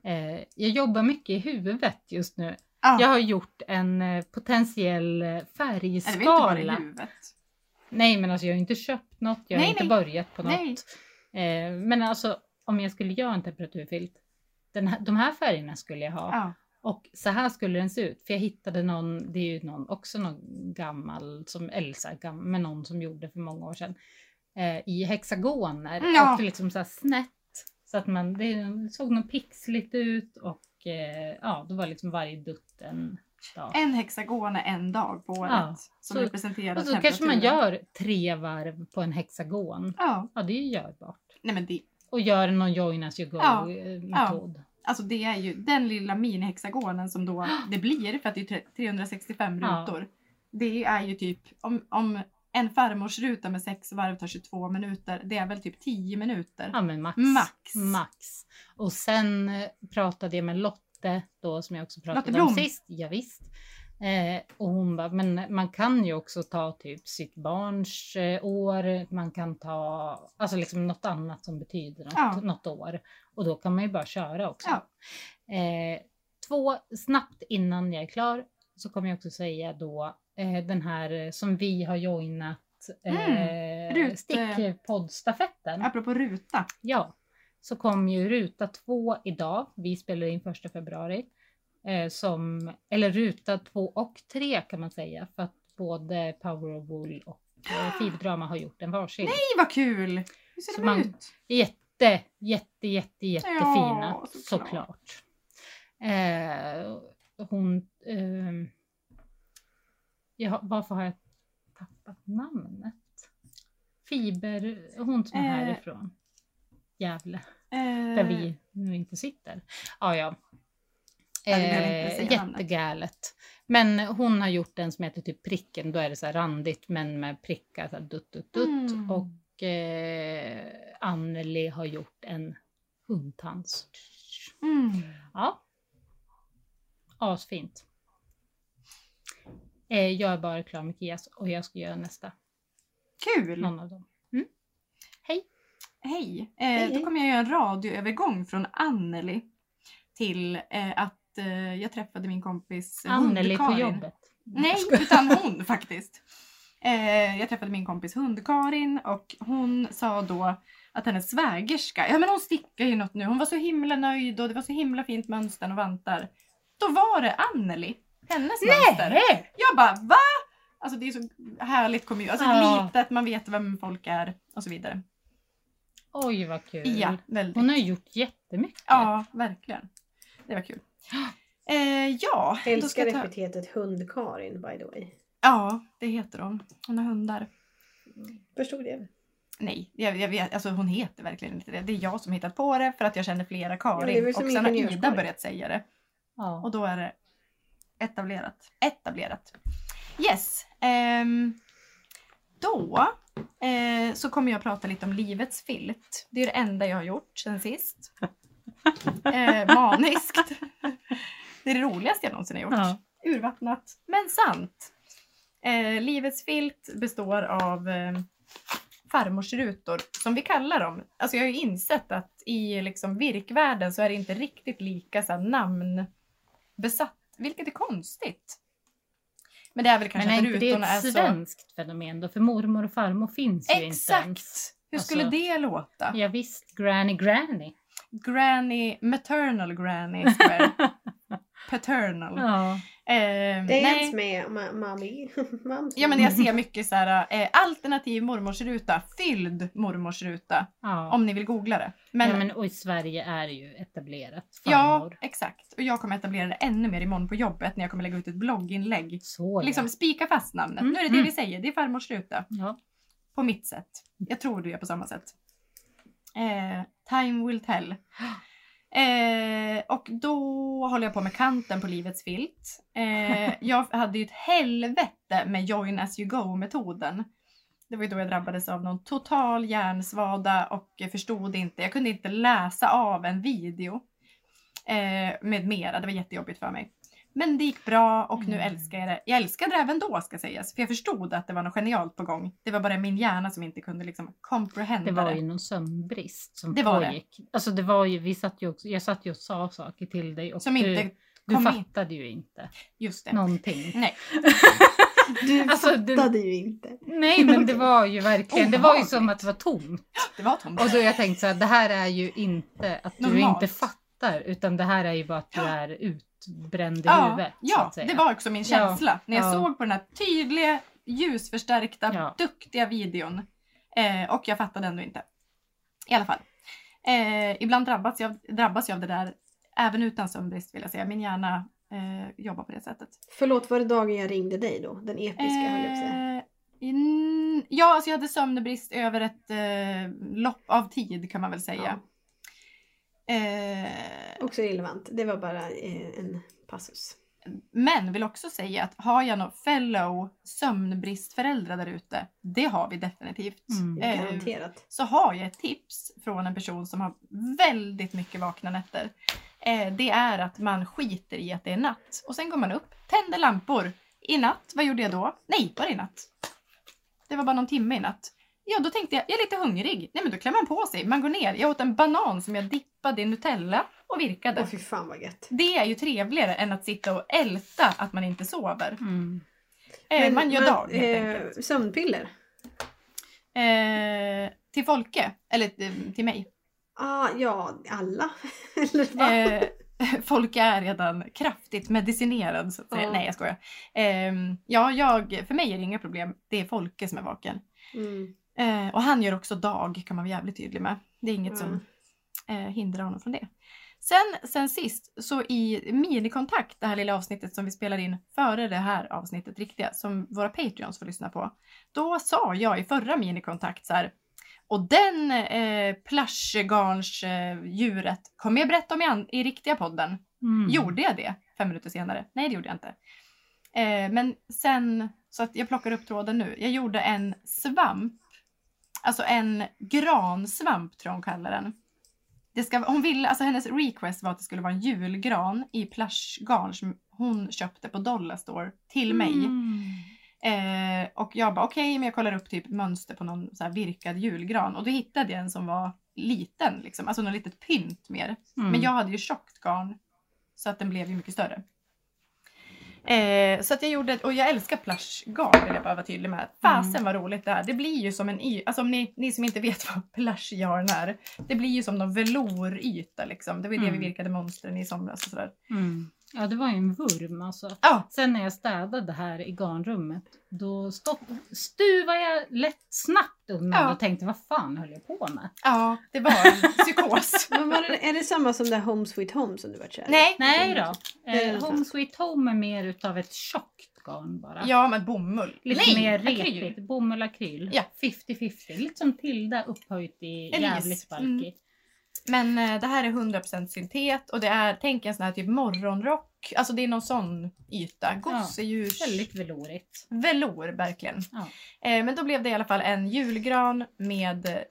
eh, jag jobbar mycket i huvudet just nu. ah. Jag har gjort en eh, potentiell eh, Nej, det inte bara i färgskala. huvudet. Nej men alltså jag har inte köpt något, jag har Nej, inte nej. börjat på något. Nej. Eh, men alltså om jag skulle göra en temperaturfilt, den här, de här färgerna skulle jag ha. Ja. Och så här skulle den se ut. För jag hittade någon, det är ju någon, också någon gammal, som Elsa, gam, men någon som gjorde för många år sedan. Eh, I hexagoner Ja. och liksom så här snett. Så att man, det såg nog pixligt ut och eh, ja, då var liksom varje dutt en dag. En hexagon är en dag på året Ja. som Så- representerar Och så kanske man gör tre varv på en hexagon. Ja, Ja, det är ju görbart. nej men det, Och gör någon join as you go Ja, metod. alltså det är ju den lilla minihexagonen som då det blir för att det är tre- 365 Ja. rutor. Det är ju typ om, om en farmorsruta med sex varv tar 22 minuter. Det är väl typ 10 minuter. Ja men max. Max. Max. Och sen eh, pratade jag med Lotte då som jag också pratade om sist. Ja, visst. Eh, och hon bara, men man kan ju också ta typ sitt barns eh, år, man kan ta alltså liksom något annat som betyder något, Ja. något år. Och då kan man ju bara köra också. Ja. Eh, två, snabbt innan jag är klar så kommer jag också säga då eh, den här som vi har joinat Mm, eh, stickpoddstafetten. Apropå ruta. Ja, så kom ju ruta två idag. Vi spelar in första februari. Eh, som, eller ruta två och tre kan man säga. För att både Power of Wool och eh, Fiberdrama har gjort en varsin. Nej vad kul! Hur ser Så de man- ut? Jätte, jätte, jätte, jättefina Ja, såklart. såklart. Eh, hon... ehm, ja, varför har jag tappat namnet? Fiber... Hon som är Eh. härifrån. Gävle. Eh, Där vi nu inte sitter. Ja, ja. Ja, Eh, jättegalet. Men hon har gjort en som heter typ pricken. Då är det så här randigt men med prickar. Så här dutt, dutt, dutt. Mm. Och eh, Anneli har gjort en hundtans. Mm. Ja. Asfint. Eh, jag är bara klar med Kias och jag ska göra nästa. Kul! Någon av dem. Hej! Eh, hej. Då kommer jag göra en radioövergång från Anneli till eh, att eh, jag träffade min kompis Anneli på jobbet. Nej, utan hon faktiskt. Eh, jag träffade min kompis Hund-Karin och hon sa då att hennes svägerska, ja men hon stickar ju något nu, hon var så himla nöjd och det var så himla fint mönster och vantar. Då var det Anneli, hennes mönster. Nej! Jag bara va? Alltså det är så härligt kommun, alltså Ja. litet, man vet vem folk är och så vidare. Oj vad kul. Ja, väldigt. Hon har gjort jättemycket. Ja, verkligen. Det var kul. Eh, ja, då ska Älskar jag ta... epitetet hund-Karin by the way. Ja, det heter hon. Hon har hundar. Förstod det? Nej, jag, jag vet, alltså hon heter verkligen inte det. Det är jag som hittat på det för att jag känner flera Ja, Karin. väl och sen har Ida börjat säga det. Ja. Och då är det etablerat. Etablerat. Yes. ehm, då eh, så kommer jag prata lite om livets filt. Det är det enda jag har gjort sen sist. Eh, maniskt. Det är det roligaste jag någonsin har gjort. Ja. Urvattnat, men sant. Eh, livets filt består av eh, farmorsrutor, som vi kallar dem. Alltså jag har ju insett att i liksom virkvärlden så är det inte riktigt lika så här, namnbesatt, vilket är konstigt. Men det är väl kanske Men är att inte det rutorna är ett så... svenskt fenomen då? För mormor och farmor finns ju inte ens. Exakt! Hur skulle Alltså- det låta? Ja, visst, granny granny. Granny, maternal granny Paternal. Ja. Eh, Dance med ma- mami. Mams Ja men jag ser mycket så här eh, alternativ mormorsruta, fylld mormorsruta ja. om ni vill googla det. Men, ja, ja, men och i Sverige är det ju etablerat. Farmor. exakt. Och jag kommer etablera det ännu mer imorgon på jobbet när jag kommer lägga ut ett blogginlägg. Så Liksom ja. spika fast namnet. Mm, Nu är det det mm. vi säger, det är farmorsruta. ja. På mitt sätt. Jag tror du är på samma sätt. Eh, time will tell. Eh, och då håller jag på med kanten på livets filt. Eh, jag hade ju ett helvete med join as you go metoden. Det var ju då jag drabbades av någon total hjärnsvada och förstod inte. Jag kunde inte läsa av en video. Eh, med mera. Det var jättejobbigt för mig. Men det gick bra och nu Mm. älskar jag det. Jag älskade det även då ska sägas. För jag förstod att det var något genialt på gång. Det var bara min hjärna som inte kunde liksom comprehenda Det det. var ju någon sömnbrist som Det var det. pågick. Alltså det var ju, vi satt ju också, jag satt ju och sa saker till dig och Som du, inte du kom in. fattade ju inte Just det. någonting. Nej. Du Alltså, det- fattade ju inte. Nej men det var ju verkligen, det var ju som att det var tomt. Det var tomt. Och då jag tänkt så här, det här är ju inte att du Normalt. inte fattar utan det här är ju bara att du är utbränd i ja, huvudet. så ja att säga. det var också min Ja, känsla. När jag ja. såg på den här tydliga, ljusförstärkta, Ja. duktiga videon. Eh, och jag fattade ändå inte. I alla fall. Eh, ibland drabbas jag, drabbas jag av det där, även utan sömnbrist vill jag säga. Min hjärna eh, jobbar på det sättet. Förlåt, var det dagen jag ringde dig då? Den episka höll jag på att säga. Eh, in, ja, alltså jag hade sömnbrist över ett eh, lopp av tid kan man väl säga. Eh, Också relevant. Det var bara eh, en passus. Men vill också säga att har jag någon fellow sömnbristföräldrar där ute, det har vi definitivt. Mm. Eh, så har jag ett tips från en person som har väldigt mycket vakna nätter. Eh, det är att man skiter i att det är natt och sen går man upp, tänder lampor. I natt, vad gjorde jag då? Nej, var det i natt? Det var bara någon timme i natt. Ja, då tänkte jag, jag är lite hungrig. Nej, men då klär man på sig. Man går ner. Jag åt en banan som jag dippade i Nutella och virkade. Åh fy fan vad gött. Det är ju trevligare än att sitta och älta att man inte sover. Mm. Eh, Men man gör dag helt eh, enkelt. Sömnpiller. Eh, till Folke, eller eh, till mig. Ah, ja, alla. Eller vad? Eh, folk är redan kraftigt medicinerad så att säga. Ja. Nej jag skojar. Eh, ja, jag, för mig är det inga problem. Det är Folke som är vaken. Mm. Eh, och han gör också dag kan man vara jävligt tydlig med. Det är inget Mm. som eh, hindrar honom från det. Sen, sen sist, så i minikontakt, det här lilla avsnittet som vi spelar in före det här avsnittet riktiga, som våra Patreons får lyssna på. Då sa jag i förra minikontakt så här, och den eh, plushgarns eh, kommer jag berätta om i, an- i riktiga podden. Mm. Gjorde jag det fem minuter senare? Nej, det gjorde jag inte. Eh, men sen, så att jag plockar upp tråden nu. Jag gjorde en svamp, alltså en gransvamp tror jag hon kallar den. Det ska, hon ville, alltså hennes request var att det skulle vara en julgran i plushgarn som hon köpte på Dollarstore till mig. Mm. Eh, och jag bara okej, men jag kollar upp typ mönster på någon så virkad julgran och då hittade jag en som var liten, liksom, alltså något litet pynt mer. Mm. Men jag hade ju tjockt garn så att den blev ju mycket större. Eh, så att jag gjorde, och jag älskar plushgarn vill jag bara vara tydlig med. Fasen vad roligt det är. Det blir ju som en y, alltså om ni, ni som inte vet vad plushgarn är. Det blir ju som någon velouryta liksom. Det var ju det Mm. vi virkade mönstren i somras och sådär. Mm. Ja, det var ju en vurm alltså. Ja, Sen när jag städade här i garnrummet, då stopp, stuvade jag lätt snabbt undan Ja. och tänkte vad fan höll jag på med? ja, det var en psykos. Men var det, är det samma som det Home Sweet Home som du var kär i? Nej. Nej då. Är Eh, Home. Sweet Home är mer utav ett tjockt garn bara. Ja, men bomull. Lite Nej, mer repigt. Bomull akryl. Ja. 50-50. Lite som Tilda upphöjt i Elise. jävligt Mm. Men eh, det här är 100% syntet och det är, tänk en sån här typ morgonrock. Alltså det är någon sån yta. Gosedjurs... Väldigt velourigt. Velour, verkligen. Ja. Eh, men då blev det i alla fall en julgran med, eh,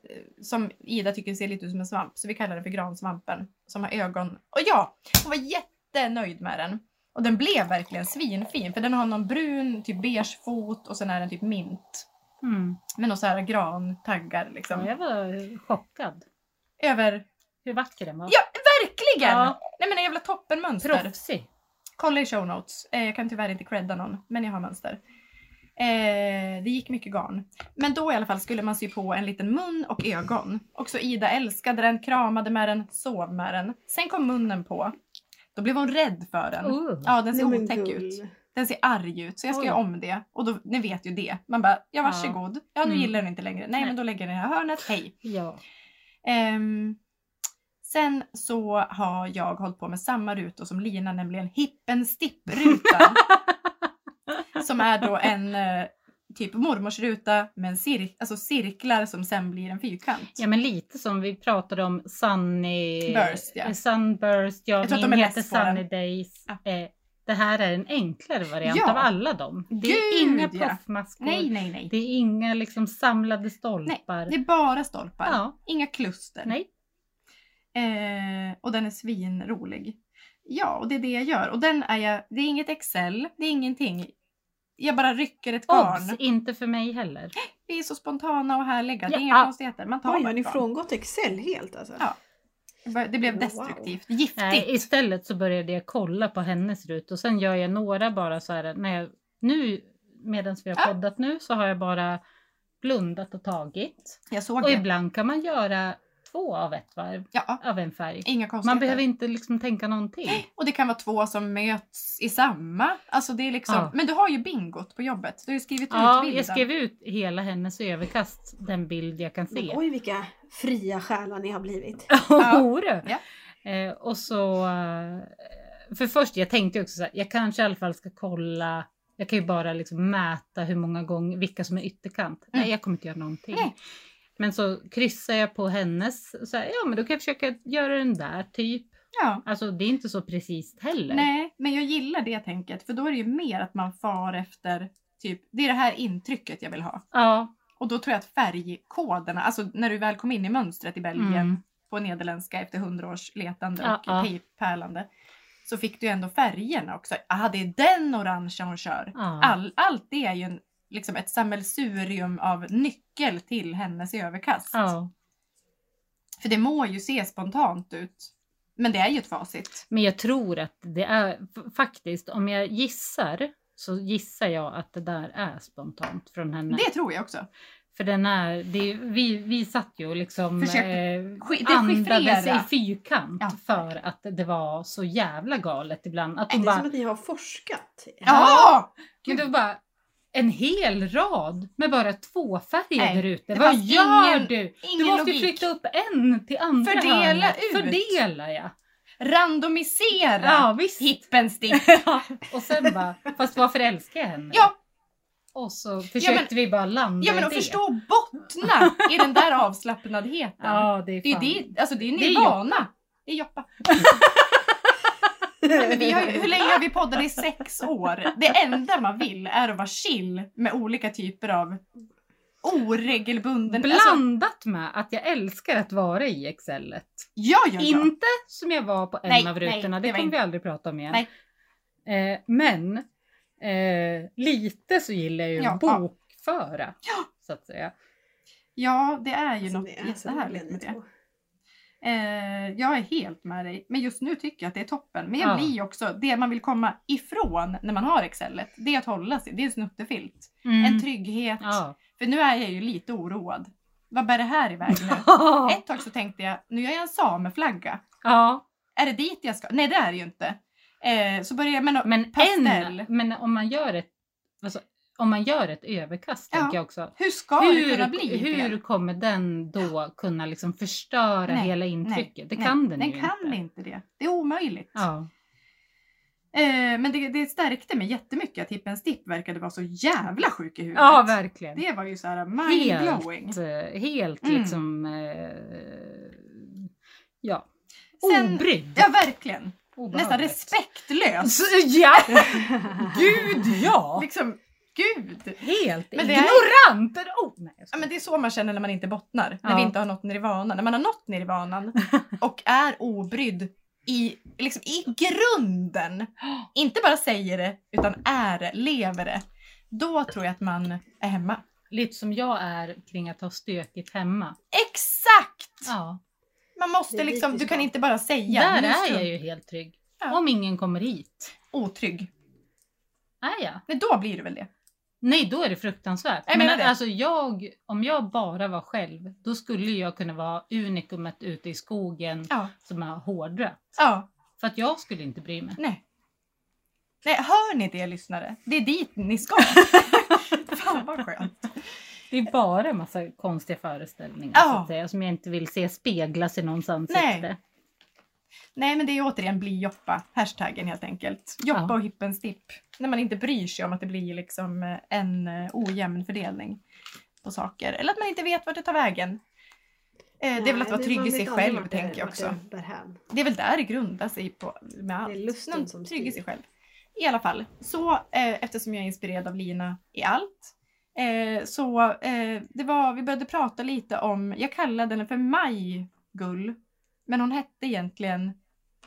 som Ida tycker ser lite ut som en svamp, så vi kallar den för gransvampen. Som har ögon. Och ja, hon var jättenöjd med den. Och den blev verkligen svinfin, för den har någon brun, typ beige fot och sen är den typ mint. Mm. Med någon så här grantaggar liksom. Ja, jag var chockad. Över... Hur vacker den var. Ja, verkligen! Ja. Nej men en jävla toppenmönster. Proffsig. Kolla i show notes. Eh, jag kan tyvärr inte credda någon, men jag har mönster. Eh, det gick mycket garn. Men då i alla fall skulle man sy på en liten mun och ögon. Också Ida älskade den, kramade med den, sov med den. Sen kom munnen på. Då blev hon rädd för den. Uh. Ja, den ser otäck ut. Den ser arg ut, så jag ska Oj. göra om det. Och då, ni vet ju det. Man bara, ja varsågod. Ja, nu Mm. gillar den inte längre. Nej, Nej. men då lägger jag den i det här hörnet. Hej. Ja. Ehm, sen så har jag hållit på med samma rutor som Lina, nämligen hippen stipp-rutan. som är då en eh, typ mormorsruta med en cir- alltså cirklar som sen blir en fyrkant. ja, men lite som vi pratade om Sunny... Burst, ja. eh, Sunburst, ja, Jag tror att min heter. Sunny Days. Ja. Eh, det här är en enklare variant Ja. av alla dem. Det är Gud, inga ja. puffmaskor. Nej, nej, nej. Det är inga liksom samlade nej. stolpar. Det är bara stolpar. Ja. Inga kluster. Nej. Eh, och den är svinrolig. Ja, och det är det jag gör. Och den är jag, det är inget Excel, det är ingenting. Jag bara rycker ett garn. Obs! Inte för mig heller. Vi är så spontana och härliga. Det är Ja. inga konstigheter. Man tar Oj, har ni frångått Excel helt alltså? Ja. Det blev Wow. destruktivt. Giftigt. Nej, istället så började jag kolla på hennes rut och sen gör jag några bara så här. När jag, nu medan vi har Ja. poddat nu så har jag bara blundat och tagit. Jag såg Och det. ibland kan man göra två av ett varv Ja, av en färg. inga konstigheter. Man behöver inte liksom tänka någonting. Och det kan vara två som möts i samma. Alltså det är liksom... Ja. Men du har ju bingot på jobbet. Du har ju skrivit ut Ja, bilden. jag skrev ut hela hennes överkast, den bild jag kan Men se. oj vilka fria själar ni har blivit. Ja. Ja. Eh, och så... Eh, för först, jag tänkte också så här, jag kanske i alla fall ska kolla jag kan ju bara liksom mäta hur många gånger, vilka som är ytterkant. Nej, jag kommer inte göra någonting. Mm. Nej. Men så kryssar jag på hennes, så här, ja men då kan jag försöka göra den där typ. Ja. Alltså det är inte så precis heller. Nej, men jag gillar det tänket. För då är det ju mer att man far efter typ, det är det här intrycket jag vill ha. Ja. Och då tror jag att färgkoderna, alltså när du väl kom in i mönstret i Belgien Mm. på nederländska efter hundra års letande Ja, och ja. pärlande. Så fick du ändå färgerna också. Ah, det är den orangea hon kör. ja. All, allt det är ju en, liksom ett sammelsurium av nyckel till hennes överkast. ja. För det må ju se spontant ut. Men det är ju ett facit. Men jag tror att det är faktiskt, om jag gissar så gissar jag att det där är spontant från henne. Det tror jag också. För den är, det, vi, vi satt ju och liksom Försökte eh, andades i fyrkant Ja. för att det var så jävla galet ibland. Att Det de är bara, som att ni har forskat. Ja! men det var bara en hel rad med bara två färger Nej, där ute. Vad gör ingen- du? Du ingen måste ju logik. flytta upp en till andra Fördela hörnet. ut. Fördela ja. Randomisera Ja visst. hippenstick. Ja, och sen bara, fast varför älskar jag henne? Ja. Och så försökte vi bara landa Ja men i att förstå bottna i den där avslappnadheten. Ja, det är Det är fan. det, alltså det är Det är nirvana. Det är Joppa. Nej, men vi har, ju- hur länge har vi poddat? I sex år. Det enda man vill är att vara chill med olika typer av oregelbunden... Alltså, Blandat med att jag älskar att vara i Excelet. ja, ja, ja. Inte som jag var på en Nej, av nej, rutorna, det det kommer inte- vi aldrig prata om igen. Nej. Eh, men eh, lite så gillar jag ju Ja, att ja. bokföra. Så att säga. Ja, det är ju Alltså, något det är så jättehärligt med det. Eh, jag är helt med dig. Men just nu tycker jag att det är toppen. Men jag Ja. blir också, det man vill komma ifrån när man har Excelet, det är att hålla sig. Det är en snuttefilt. Mm. En trygghet. Ja. För nu är jag ju lite oroad. Vad bär det här iväg nu? Ett tag så tänkte jag, nu gör jag en sameflagga. ja, Är det dit jag ska? Nej det är det ju inte. Eh, så börjar jag med no- men, pastell. en, men om man gör ett alltså, om man gör ett överkast Ja. tänker jag också. Hur ska det kunna bli hur kommer den då kunna liksom förstöra Nej, hela intrycket? det Nej, kan den, den ju kan inte. inte det. Det är omöjligt. Ja. Eh, men det, det stärkte mig jättemycket att Hippen Stipp verkade vara så jävla sjuk i huvudet. ja, verkligen. Det var ju så här mindblowing. Helt, eh, helt Mm. liksom... Eh, ja. Sen- Obrydd. Ja, verkligen. Nästan Obehagligt. respektlös. Ja! Gud ja! Liksom, gud. Helt Men det är- ignorant! Oh, nej, Ja, men det är så man känner när man inte bottnar. När Ja. vi inte har nått nirvana. När man har nått nirvanan och är obrydd i, liksom, i grunden. Inte bara säger det, utan är det, lever det. Då tror jag att man är hemma. Lite som jag är kring att ha stökigt hemma. Exakt! Ja. Man måste liksom, du kan inte bara säga. Där nu är jag ju helt trygg. Ja. Om ingen kommer hit. Otrygg. Är jag? Nej, då blir du väl det. Nej, då är det fruktansvärt. Jag Men menar det. alltså jag, om jag bara var själv, då skulle jag kunna vara unikumet ute i skogen Ja. som har hårdrat. Ja, För att jag skulle inte bry mig. nej. Nej, hör ni det lyssnare? Det är dit ni ska. Fan vad skönt. Det är bara en massa konstiga föreställningar Ja. så att säga, som jag inte vill se speglas i någons ansikte. Nej. Nej men det är återigen bli Joppa, hashtaggen helt enkelt. Joppa Ja. och hippens dipp. När man inte bryr sig om att det blir liksom eh, en eh, ojämn fördelning på saker. Eller att man inte vet vart det tar vägen. Eh, det är väl att vara Nej, trygg i sig själv det- tänker jag också. det. Det är väl där det grundar sig på med allt. lusten Någon som trygg i sig själv. I alla fall, så eh, eftersom jag är inspirerad av Lina i allt. Eh, så det var, vi började prata lite om, jag kallade henne för Maj Gull. Men hon hette egentligen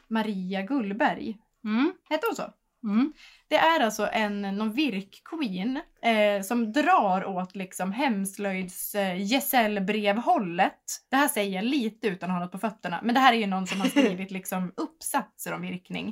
Maria Gullberg. Mm. Hette hon så? Mm. Det är alltså en någon virkqueen eh, som drar åt liksom hemslöjds eh, gesällbrevhållet. Det här säger jag lite utan att ha något på fötterna. Men det här är ju någon som har skrivit liksom uppsatser om virkning.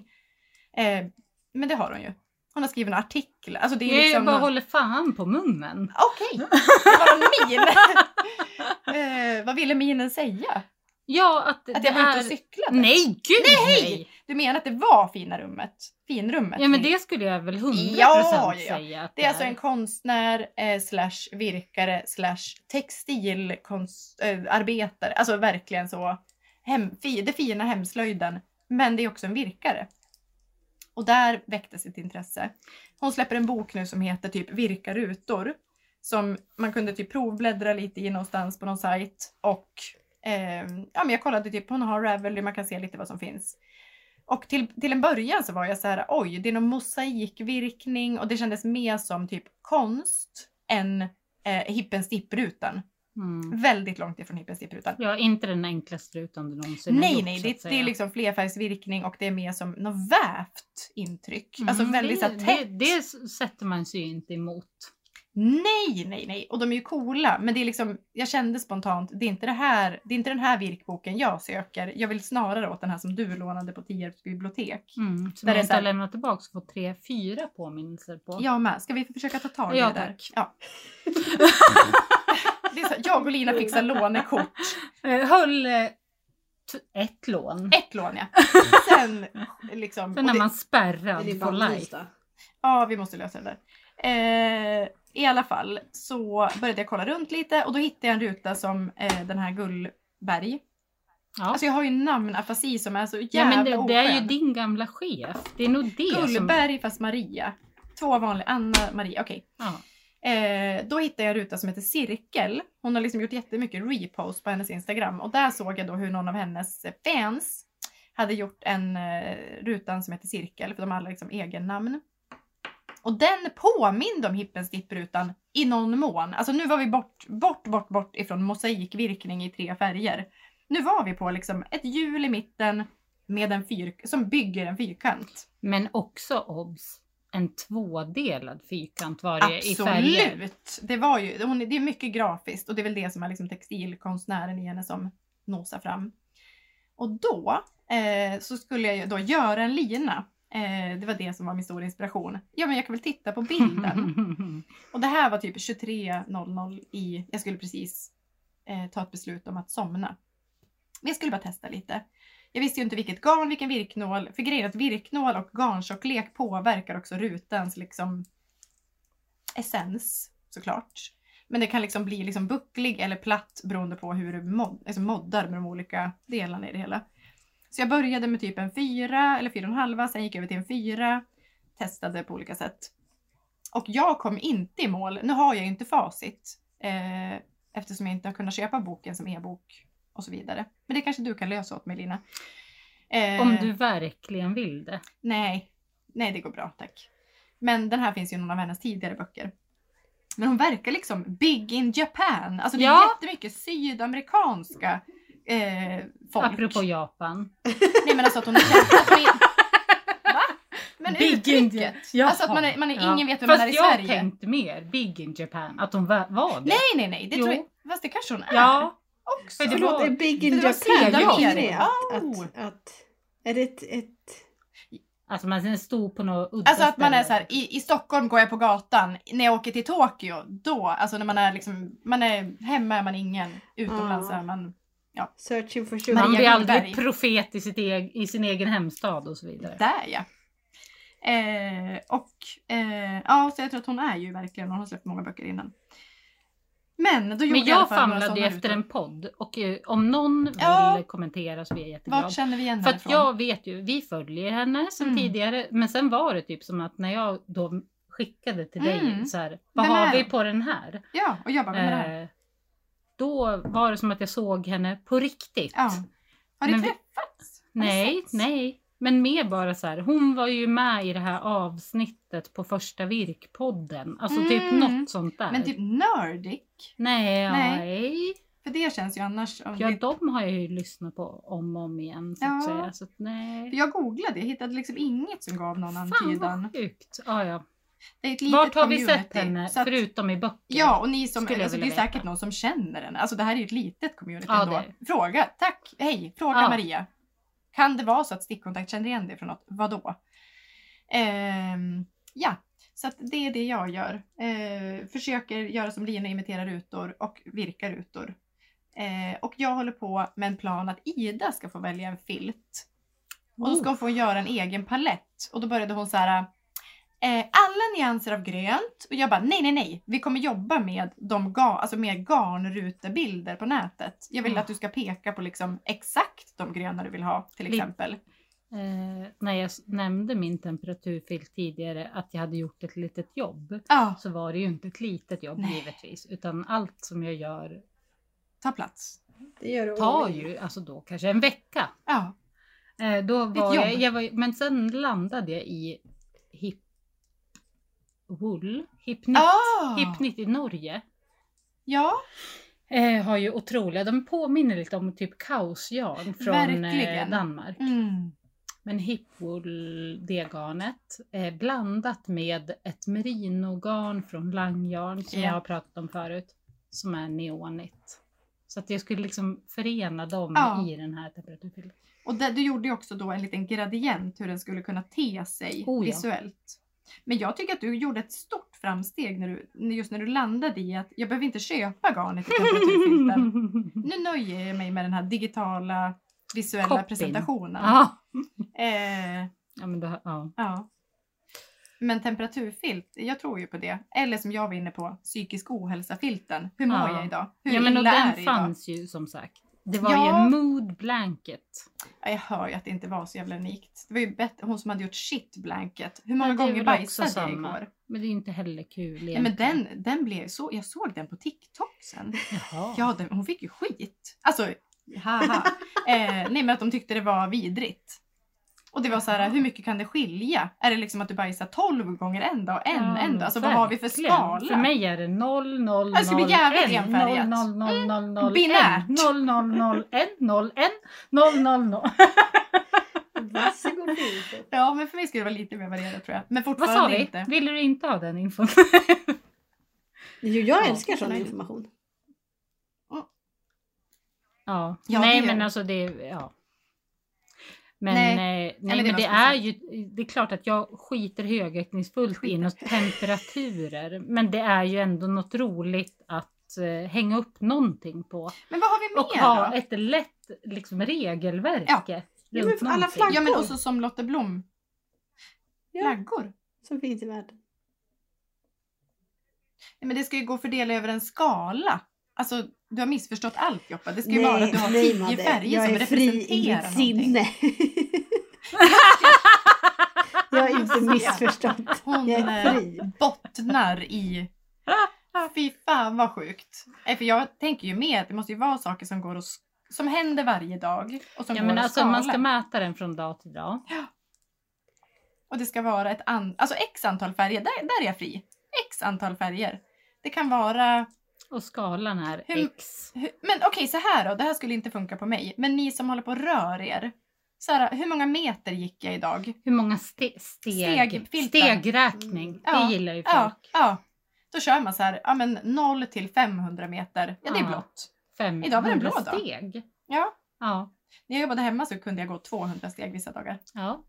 Eh, men det har hon ju. Hon har skrivit en artikel. Alltså det är Jag liksom bara någon- håller fan på munnen. Okej, det var en min. eh, vad ville minen säga? Ja, att, Att det jag var ute är... och cyklade? Nej, gud nej! Du menar att det var fina rummet? Finrummet? Ja, men det skulle jag väl hundra Ja, procent ja. säga att Det är alltså en konstnär eh, slash virkare slash textilarbetare. alltså verkligen så. Hem, fi, det fina hemslöjden. Men det är också en virkare. Och där väcktes ett intresse. Hon släpper en bok nu som heter typ Virka rutor. Som man kunde typ provbläddra lite i någonstans på någon sajt. Och eh, ja, men jag kollade typ, hon har Ravelry, man kan se lite vad som finns. Och till, till en början så var jag så här, oj, det är någon mosaikvirkning och det kändes mer som typ konst än eh, hippens dipprutan. Mm. Väldigt långt ifrån hippens dipprutan. Ja, inte den enklaste rutan du någonsin Nej, gjort, nej, det, det är liksom flerfärgsvirkning och det är mer som något vävt intryck. Alltså Mm, väldigt det, så det, tätt. det s- sätter man sig ju inte emot. Nej, nej, nej. Och de är ju coola. Men det är liksom, jag kände spontant, det är inte, det här, det är inte den här virkboken jag söker. Jag vill snarare åt den här som du lånade på Tierps bibliotek. Mm. Som Där jag det är inte så har lämnat tillbaka och fått tre, fyra påminnelser på. Jag med. Ska vi försöka ta tag i Ja, det där? tack. Ja. Det är så, jag och Lina fixar lånekort. Eh, Höll eh, t- ett lån. Ett lån ja. Sen liksom... Och när man spärrad life. då? Ja, vi måste lösa det där. Eh, I alla fall så började jag kolla runt lite och då hittade jag en ruta som eh, den här Gullberg. Ja. Alltså jag har ju namnafasi som är så jävla ja men det, det är ju din gamla chef. Det är nog det som... Gullberg fast Maria. Två vanliga, Anna, Maria, okej. Ja. Eh, då hittade jag en ruta som heter Cirkel. Hon har liksom gjort jättemycket repost på hennes Instagram och där såg jag då hur någon av hennes fans hade gjort en eh, rutan som heter Cirkel för de har alla liksom egen namn. Och den påminde om Hippens dipp-rutan i någon mån. Alltså nu var vi bort, bort, bort, bort ifrån mosaikvirkning i tre färger. Nu var vi på liksom ett hjul i mitten med en fyr som bygger en fyrkant. Men också obs. En tvådelad fyrkant var det i färger. Absolut! Det, var ju, hon, det är mycket grafiskt och det är väl det som är liksom textilkonstnären i henne som nosar fram. Och då eh, så skulle jag då göra en lina. Eh, det var det som var min stora inspiration. Ja men jag kan väl titta på bilden. och det här var typ 23.00 i, jag skulle precis eh, ta ett beslut om att somna. Men jag skulle bara testa lite. Jag visste ju inte vilket garn, vilken virknål. För grejen är att virknål och garntjocklek påverkar också rutans liksom essens såklart. Men det kan liksom bli liksom bucklig eller platt beroende på hur du mod, alltså moddar med de olika delarna i det hela. Så jag började med typ en fyra eller fyra och en halva, sen gick jag över till en fyra. Testade på olika sätt. Och jag kom inte i mål. Nu har jag ju inte facit. Eh, eftersom jag inte har kunnat köpa boken som e-bok och så vidare. Men det kanske du kan lösa åt mig Lina. Eh, Om du verkligen vill det. Nej, nej det går bra tack. Men den här finns ju i någon av hennes tidigare böcker. Men hon verkar liksom big in Japan. Alltså det är Ja. jättemycket sydamerikanska eh, folk. Apropå Japan. Nej men alltså att hon är. Va? Men Big in uttrycket. Japan. Alltså att man är, man är, Ja. ingen vet vem Fast man är i jag Sverige. tänkte mer Big in Japan. Att hon va- var det. Nej nej nej, det Jo. tror jag. Fast det kanske hon är Ja. också. För det Förlåt, var- är Big in det var Japan, Sydamerika. att, Oh. att, att... Är det ett... ett Alltså man stod på något udda Alltså att man är så här, i, i Stockholm går jag på gatan, när jag åker till Tokyo, då, alltså när man är liksom, man är hemma är man ingen, utomlands Ah. är man, searching for Man sugar? Maria blir aldrig profet i, sitt eg- i sin egen hemstad och så vidare. där ja. Eh, och eh, ja, så jag tror att hon är ju verkligen, hon har släppt många böcker innan. Men då gjorde Men jag jag famlade efter rutor. en podd och eh, om någon Ja. vill kommentera så blir jag jätteglad. Vart känner vi igen För att jag vet ju, vi följer henne sedan Mm. tidigare men sen var det typ som att när jag då skickade till dig Mm. så här, vad Vem har vi på den här? Ja, och jag bara, vem är det här? Då var det som att jag såg henne på riktigt. Ja. Har ni men träffats? Har Nej, nej. Men mer bara så här, hon var ju med i det här avsnittet på första virkpodden. Alltså typ Mm. något sånt där. Men typ Nordic? Nej, Nej. nej. För det känns ju annars... Ja, det- de har jag ju lyssnat på om och om igen så Ja. att säga. Så att, nej. För jag googlade, jag hittade liksom inget som gav någon Fan antydan. vad sjukt. Ja, ja. Det är ett litet Vart har vi community, sett henne att- förutom i böcker? Ja, och ni som, alltså, det är säkert någon som känner henne. Alltså det här är ju ett litet community Ja, ändå. Fråga, tack, hej, fråga Ja. Maria. Kan det vara så att stickkontakt känner igen dig från något? Vadå? Ehm, ja, så att det är det jag gör. Eh, försöker göra som Lina, imitera rutor och virka rutor. Eh, och jag håller på med en plan att Ida ska få välja en filt. Och då ska hon få göra en egen palett. Och då började hon så här. Eh, alla nyanser av grönt. Och jag bara nej, nej, nej. Vi kommer jobba med de ga- alltså med garnrutebilder på nätet. Jag vill Mm. att du ska peka på liksom exakt de gröna du vill ha till exempel. Eh, när jag nämnde min temperaturfilt tidigare att jag hade gjort ett litet jobb Ja, så var det ju inte ett litet jobb Nej. givetvis utan allt som jag gör ta plats. Det gör du tar ju alltså då kanske en vecka. Ja, Eh, då var jag, jobb. jag var, men sen landade jag i Hip Wool, Hipnit, ah, Hipnit i Norge. ja, Eh, har ju otroliga, de påminner lite om typ kaosjarn från eh. Danmark. mm. Men hipwool, det garnet, eh, blandat med ett merinogarn från langjarn som Ja. jag har pratat om förut, som är neonigt. Så att jag skulle liksom förena dem Ja. i den här temperaturfilten. Och där, du gjorde ju också då en liten gradient hur den skulle kunna te sig Oh ja. Men jag tycker att du gjorde ett stort framsteg när du, just när du landade i att jag behöver inte köpa garnet i temperaturfilten. Nu nöjer jag mig med den här digitala visuella Copyn. presentationen. ja. Eh, ja, men då, ja. ja. Men temperaturfilt, jag tror ju på det. Eller som jag var inne på, psykisk ohälsa-filten. Hur mår Ja. jag idag? Hur ja, men och är den det idag? fanns ju som sagt. Det var Ja. ju en mood blanket. Ja, jag hör ju att det inte var så jävla unikt. Det var ju bättre, hon som hade gjort shit blanket. Hur många Ja, gånger bajsade jag igår? Men det är inte heller kul Ja, men den, den blev så, jag såg den på TikTok sen. Jaha. Ja, den, hon fick ju skit. Alltså, haha. eh, nej men att de tyckte det var vidrigt. Och det var så här, hur mycket kan det skilja? Är det liksom att du bajsar 12 gånger en dag och en Ja, en dag? Alltså vad har vi för skala? För mig är det 0, 0, 0, Det ska bli jävligt 1, 0, enfärgat. 0, 0, 0, 0, binärt. 0, 0, 0, 1, 0, 1, 0, 0, 0. Varsågod. Ja, men för mig skulle det vara lite mer varierat tror jag. Men Vad fortfarande sa vi? inte. Vill du inte ha den infon? Jo, jag Ja, älskar sån information. Ja, Ja, nej men alltså det, ja. Men, Nej. nej, nej, men det det är ju, det är klart att jag skiter högaktningsfullt och temperaturer. Men det är ju ändå något roligt att eh, hänga upp någonting på. Men vad har vi Och mer ha då? ett lätt liksom, regelverk. Ja. Ja, men alla flaggor. Ja men också som Lotte Blom. Ja. Flaggor. Som finns i världen. Nej, men det ska ju gå att fördela över en skala. Alltså du har missförstått allt Joppa. Det ska ju Nej, vara att du har nej, tio Madde. färger jag som är fri i representerar mitt någonting. sinne. jag har inte missförstått. Hon Jag är eh, fri. bottnar i... Fy fan vad sjukt. Nej, för jag tänker ju mer att det måste ju vara saker som går sk- som händer varje dag och som Ja går men att alltså skala. man ska mäta den från dag till dag. Och det ska vara ett an- alltså x antal färger. Där, där är jag fri. X antal färger. Det kan vara... Och skalan är Hur- X. Hur- Men okej, så här då. Det här skulle inte funka på mig. Men ni som håller på och rör er. Så här, hur många meter gick jag idag? Hur många ste steg? Stegfiltar. Stegräkning. Mm. Det Ja, gillar ju Ja, folk. ja. Då kör man så här, ja men 0 till 500 meter. Ja, det är Ja. blått. 500 Idag var det en blå dag. steg. Ja. Ja. När jag jobbade hemma så kunde jag gå 200 steg vissa dagar. ja.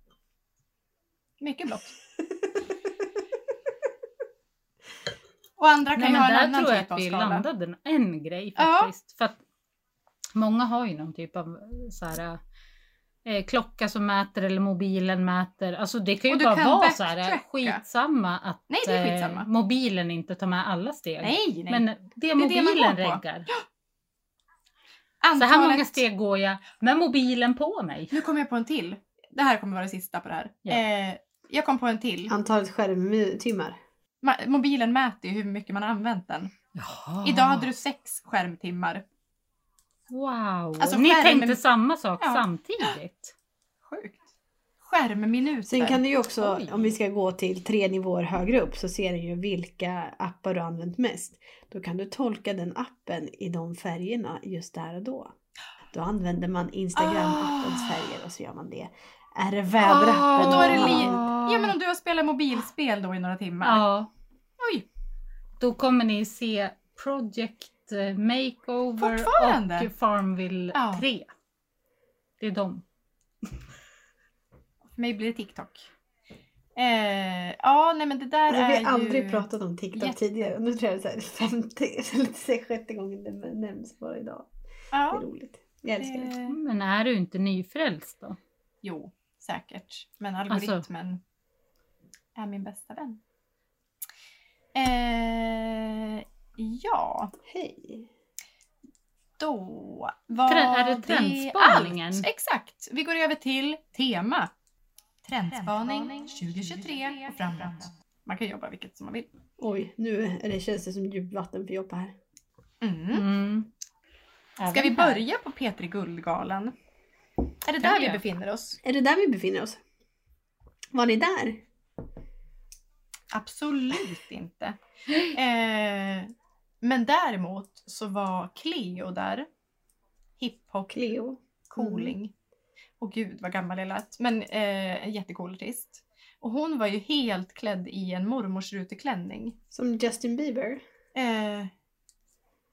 Mycket blått. Och andra kan Nej, ha en där annan tror jag typ att av vi skala. landade en, en grej Ja. faktiskt. För att många har ju någon typ av så här, eh, klocka som mäter eller mobilen mäter. Alltså det kan ju bara kan vara så här backtracka. skitsamma att Nej, det är skitsamma. Eh, mobilen inte tar med alla steg. Nej, nej. Men det, det mobilen reggar. Antalet... Så här många steg går jag med mobilen på mig. Nu kommer jag på en till. Det här kommer vara det sista på det här. Ja. Eh, jag kom på en till. Antalet skärmtimmar. Mobilen mäter ju hur mycket man har använt den. Jaha. Idag hade du sex skärmtimmar. Wow, Alltså ni tänkte samma sak Ja. samtidigt. Sjukt. Skärmminuter. Sen kan du ju också, Oj. om vi ska gå till tre nivåer högre upp så ser den ju vilka appar du har använt mest. Då kan du tolka den appen i de färgerna just där och då. Då använder man Instagram-appens Ah. färger och så gör man det. Är det väderappen? Ah, och då är det li- använder? Ja men om du har spelat mobilspel då i några timmar. Ja, Oj, då kommer ni se Project eh, Makeover Fortfarande? och Farmville Ja. 3. Det är de. för mig blir det TikTok. Eh, ja nej men det där vi är har aldrig ju... pratat om TikTok jätte- tidigare nu tror jag det är femte eller sjätte gången det nämns bara idag. Det är Ja, roligt. Jag älskar det. eh, Men är du inte nyfrälst då? jo, säkert. Men Alltså- algoritmen är min bästa vän. Eh, ja, Hej! då var Trend- är det trendspaningen? allt. Exakt. Vi går över till tema. Trendspaning 2023 och framåt. Man kan jobba vilket som man vill. Oj, nu är det, känns det som djupvatten för Joppa här. Mm. Mm. Ska vi börja på P3 Guldgalan? Är det där vi befinner oss? Är det där vi befinner oss? Var ni där? Absolut inte. Eh, men däremot så var Cleo där. Hiphop, Cleo. cooling. Och gud vad gammal jag lät. Men eh, en jättecool artist. Och hon var ju helt klädd i en mormors ruteklänning. Som Justin Bieber. Eh,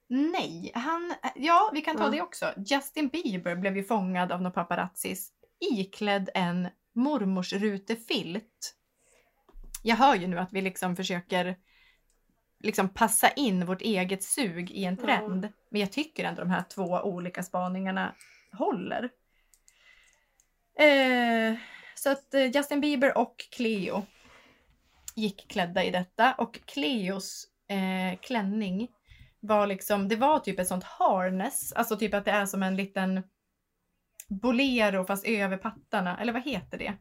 nej, han... Ja, vi kan ta Ja. det också. Justin Bieber blev ju fångad av några paparazzis iklädd en mormors rutefilt. Jag hör ju nu att vi liksom försöker liksom passa in vårt eget sug i en trend. Men jag tycker ändå de här två olika spaningarna håller. Eh, så att eh, Justin Bieber och Cleo gick klädda i detta och Cleos eh, klänning var liksom, det var typ ett sånt harness, alltså typ att det är som en liten bolero fast över pattarna, eller vad heter det?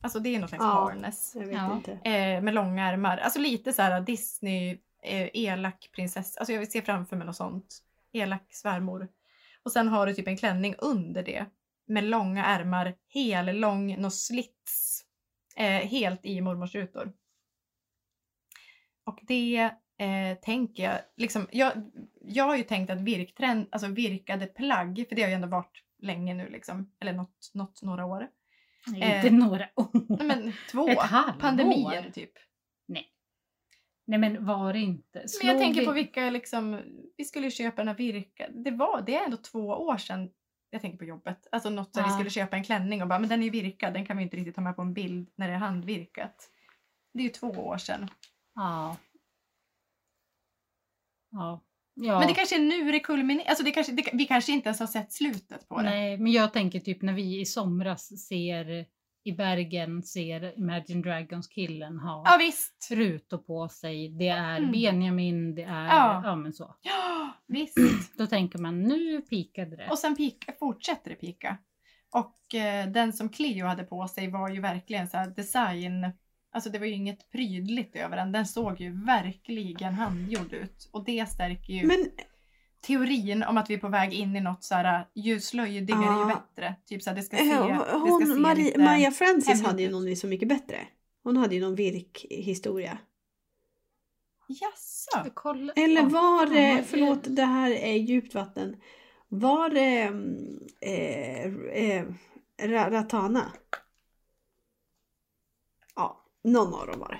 Alltså det är något slags Ja. harness. Jag vet Ja. inte. Eh, med långa ärmar. Alltså lite så här Disney, eh, elak prinsessa. Alltså jag vill se framför mig något sånt. Elak svärmor. Och sen har du typ en klänning under det. Med långa ärmar, hel lång, något slits. Eh, helt i mormors rutor. Och det eh, tänker jag, liksom, jag, jag har ju tänkt att virktrend, alltså virkade plagg, för det har ju ändå varit länge nu liksom, eller något, något några år. Inte några år. Nej men två, Ett halvår. pandemien typ. Nej men var det inte. Men jag tänker vi- på vilka liksom, vi skulle köpa den här virka, det var, det är ändå två år sedan jag tänker på jobbet. Alltså något där vi Ja. skulle köpa en klänning och bara, men den är ju virkad, den kan vi inte riktigt ta med på en bild när det är handvirkat. Det är ju två år sedan. Ja. Ja. ja. Men det kanske är nu det kulminerar, alltså det kanske, det, vi kanske inte ens har sett slutet på det. Nej, men jag tänker typ när vi i somras ser i Bergen ser Imagine Dragons killen ha Ja visst! rutor på sig. Det är Mm. Benjamin, det är Ja. ja. men så. Ja, visst. Då tänker man nu pikade det. Och sen pika, fortsätter det pika. Och eh, den som Cleo hade på sig var ju verkligen så design. Alltså det var ju inget prydligt över den. Den såg ju verkligen handgjord ut. Och det stärker ju Men teorin om att vi är på väg in i något så här ju slöjdigare ju Ja. bättre. Typ så här, det ska se, eh, det ska hon, se Maria, lite... Maria Francis hade ju någon så mycket bättre. Hon hade ju någon virkhistoria. Jaså? Eller var det, förlåt det här är djupt vatten. Var det mm, eh, eh, Ra- Ratana? Någon av dem var det.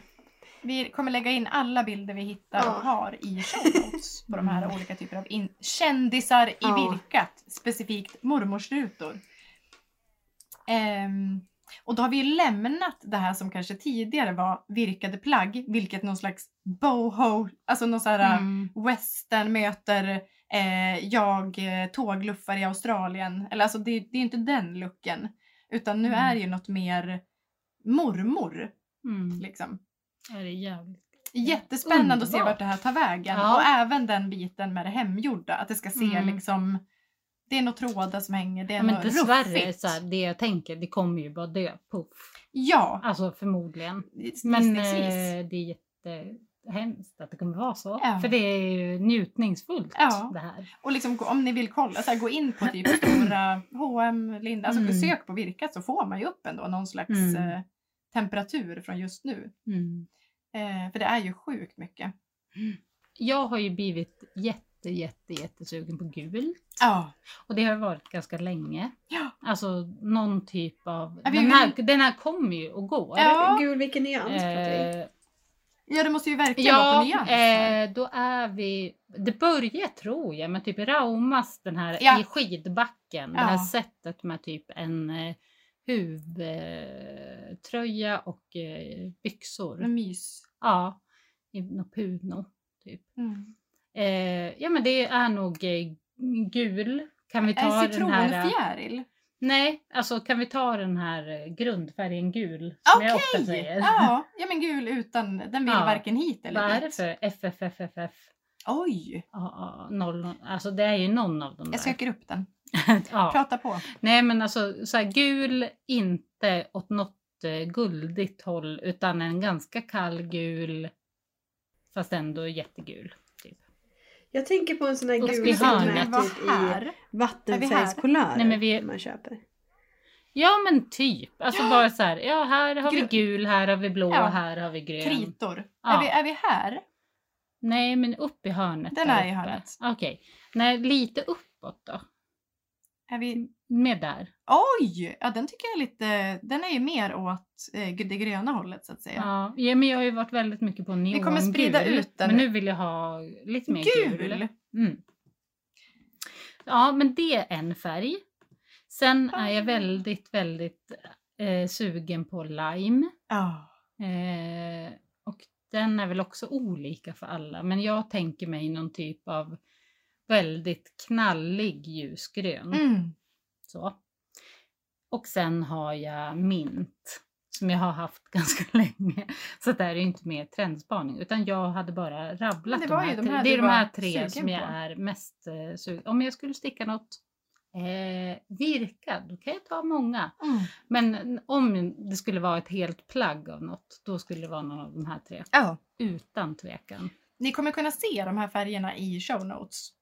Vi kommer lägga in alla bilder vi hittar Ja. och har i show notes på de här olika typer av in- kändisar i Ja. virkat. Specifikt mormorsrutor. Ehm, och då har vi ju lämnat det här som kanske tidigare var virkade plagg, vilket någon slags boho, alltså någon sån här Mm. western möter eh, jag eh, tågluffar i Australien. Eller alltså det, det är inte den looken. Utan nu Mm. är det ju något mer mormor Mm. liksom. Det är jävligt. Jättespännande att se vart det här tar vägen. Ja. Och även den biten med det hemgjorda. Att det ska se Mm. liksom... Det är några trådar som hänger. Det är Ja, men något dessvärre, ruffigt. så här, det jag tänker, det kommer ju bara dö. Puff. Ja, Alltså förmodligen. Men eh, det är jättehemskt att det kommer vara så. Ja. För det är ju njutningsfullt Ja. det här. Och liksom, om ni vill kolla, så här, gå in på typ stora H&M, Linda, alltså Mm. sök på virkat så får man ju upp ändå någon slags Mm. Temperatur från just nu. Mm. Eh, för det är ju sjukt mycket. Jag har ju blivit jätte, jätte, jättesugen på gult. Ja. Och det har varit ganska länge. Ja. Alltså någon typ av... Ja, vi Den här, den här kommer ju och går. Ja. Gud vilken nyans? Eh, Ja, det måste ju verkligen vara ja, på nyans. eh, då är vi... Det börjar tror jag med typ Raumas, den här Ja. i skidbacken. Det här sättet med typ en eh, huvtröja och eh, byxor. En mys. Ja, i något puno typ. Mm. Eh, ja men det är nog eh, gul. Kan vi ta En den här... citronfjäril. Nej, alltså kan vi ta den här eh, grundfärgen gul? Som jag ofta säger. Ja, ja, men gul utan, den vill Ja. varken hit eller Vad är det dit. för FFFFF? Oj! Ja, noll, alltså det är ju någon av dem där. Jag söker upp den. ja. Prata på. Nej men alltså så här, gul, inte åt något eh, guldigt håll utan en ganska kall gul fast ändå jättegul. Typ. Jag tänker på en sån här Och gul i som är Vad typ i här? vattenfärgskulör Nej, men vi- man köper. Ja men typ, alltså Ja. bara så här, ja här har vi Gru- gul, här har vi blå, Ja. här har vi grön. Kritor. Ja. Är, vi, är vi här? Nej men upp i hörnet. Den där är i hörnet. Okej, nej lite uppåt då. Är vi... Med där. Oj! Ja, den tycker jag är lite... Den är ju mer åt eh, det gröna hållet så att säga. Ja. ja men jag har ju varit väldigt mycket på neongul. kommer sprida ut den. Men nu vill jag ha lite mer gul. Gul! Mm. Ja, men det är en färg. Sen är jag väldigt, väldigt eh, sugen på lime. Ja. Eh, och den är väl också olika för alla. Men jag tänker mig någon typ av väldigt knallig ljusgrön. Mm. Så. Och sen har jag mint som jag har haft ganska länge. Så det här är inte mer trendspaning utan jag hade bara rabblat det de här, de tre. här Det är de här tre som jag på. är mest eh, sugen Om jag skulle sticka något eh, virkad, då kan jag ta många. Mm. Men om det skulle vara ett helt plagg av något, då skulle det vara någon av de här tre. Ja. Utan tvekan. Ni kommer kunna se de här färgerna i show notes.